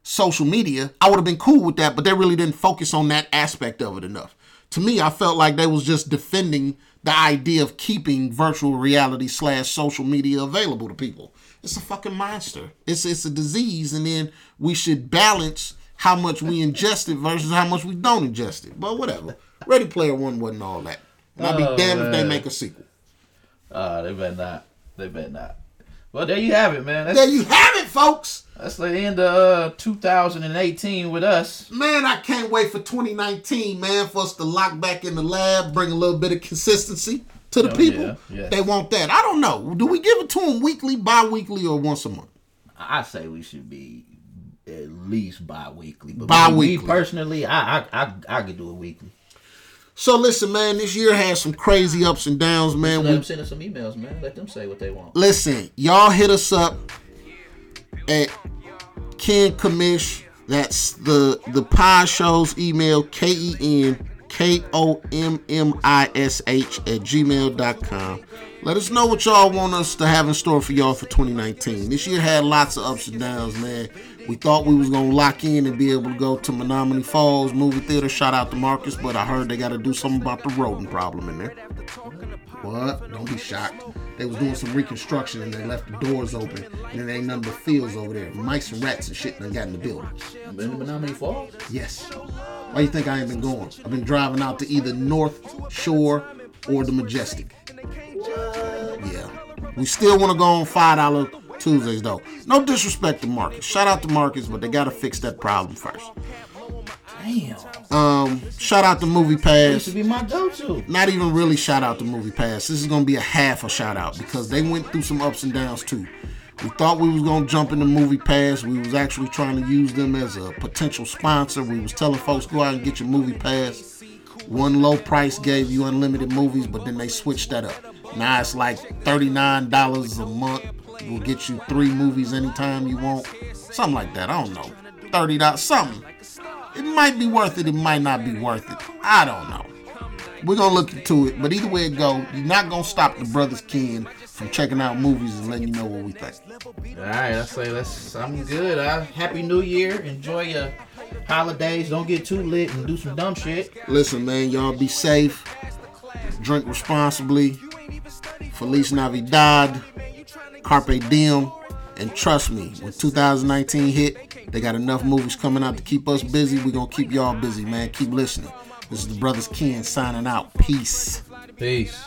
social media, I would have been cool with that, but they really didn't focus on that aspect of it enough. To me, I felt like they was just defending the idea of keeping virtual reality slash social media available to people. It's a fucking monster. It's it's a disease, and then we should balance how much we ingest it versus how much we don't ingest it. But whatever. Ready Player One wasn't all that. And I'd be Oh, damned if they make a sequel. Uh, they better not. They better not. Well, there you have it, man. That's, There you have it, folks. that's the end of uh, 2018 with us. Man, I can't wait for 2019, man, for us to lock back in the lab, bring a little bit of consistency to the Oh, people. yeah, yeah. They want that. I don't know. Do we give it to them weekly, bi-weekly, or once a month? I say we should be at least bi-weekly. But Bi-weekly. Me personally, I I I, I could do it weekly. So listen, man, this year has some crazy ups and downs, man. Let We them send us some emails, man. Let them say what they want. listen, y'all hit us up at Ken Kommish. That's the the pie show's email, K E N K O M M I S H at gmail.com. Let us know what y'all want us to have in store for y'all for 2019. This year had lots of ups and downs, man. We thought we was gonna lock in and be able to go to Menomonee Falls movie theater. Shout out to Marcus, but I heard they got to do something about the rodent problem in there. What? Don't be shocked. They was doing some reconstruction and they left the doors open and there ain't nothing but fields over there. Mice and rats and shit done got in the building. Been to Menomonee Falls? Yes. Why you think I ain't been going? I've been driving out to either North Shore or the Majestic. Yeah. We still want to go on five dollar Tuesdays though. No disrespect to Marcus. Shout out to Marcus, but they gotta fix that problem first. Damn. Um, shout out to Movie This Pass. should be my go-to. not even really shout out to Movie Pass. This is gonna be a half a shout out because they went through some ups and downs too. We thought we was gonna jump into Movie Pass. We was actually trying to use them as a potential sponsor. We was telling folks go out and get your Movie Pass. One low price gave you unlimited movies, but then they switched that up. Now it's like thirty-nine dollars a month. Will get you three movies anytime you want. Something like that. I don't know. Thirty dollars something. It might be worth it. It might not be worth it. I don't know. We're gonna look into it, but either way it go, you're not gonna stop the brothers Ken from checking out movies and letting you know what we think. All right, I say let's. I'm good. Uh, Happy New Year. Enjoy your holidays. Don't get too lit and do some dumb shit. Listen, man, y'all be safe, drink responsibly, Feliz Navidad, Carpe Diem, and trust me, when 2019 hit, they got enough movies coming out to keep us busy. We're gonna keep y'all busy, man. Keep listening. This is the brothers Ken signing out. Peace. Peace.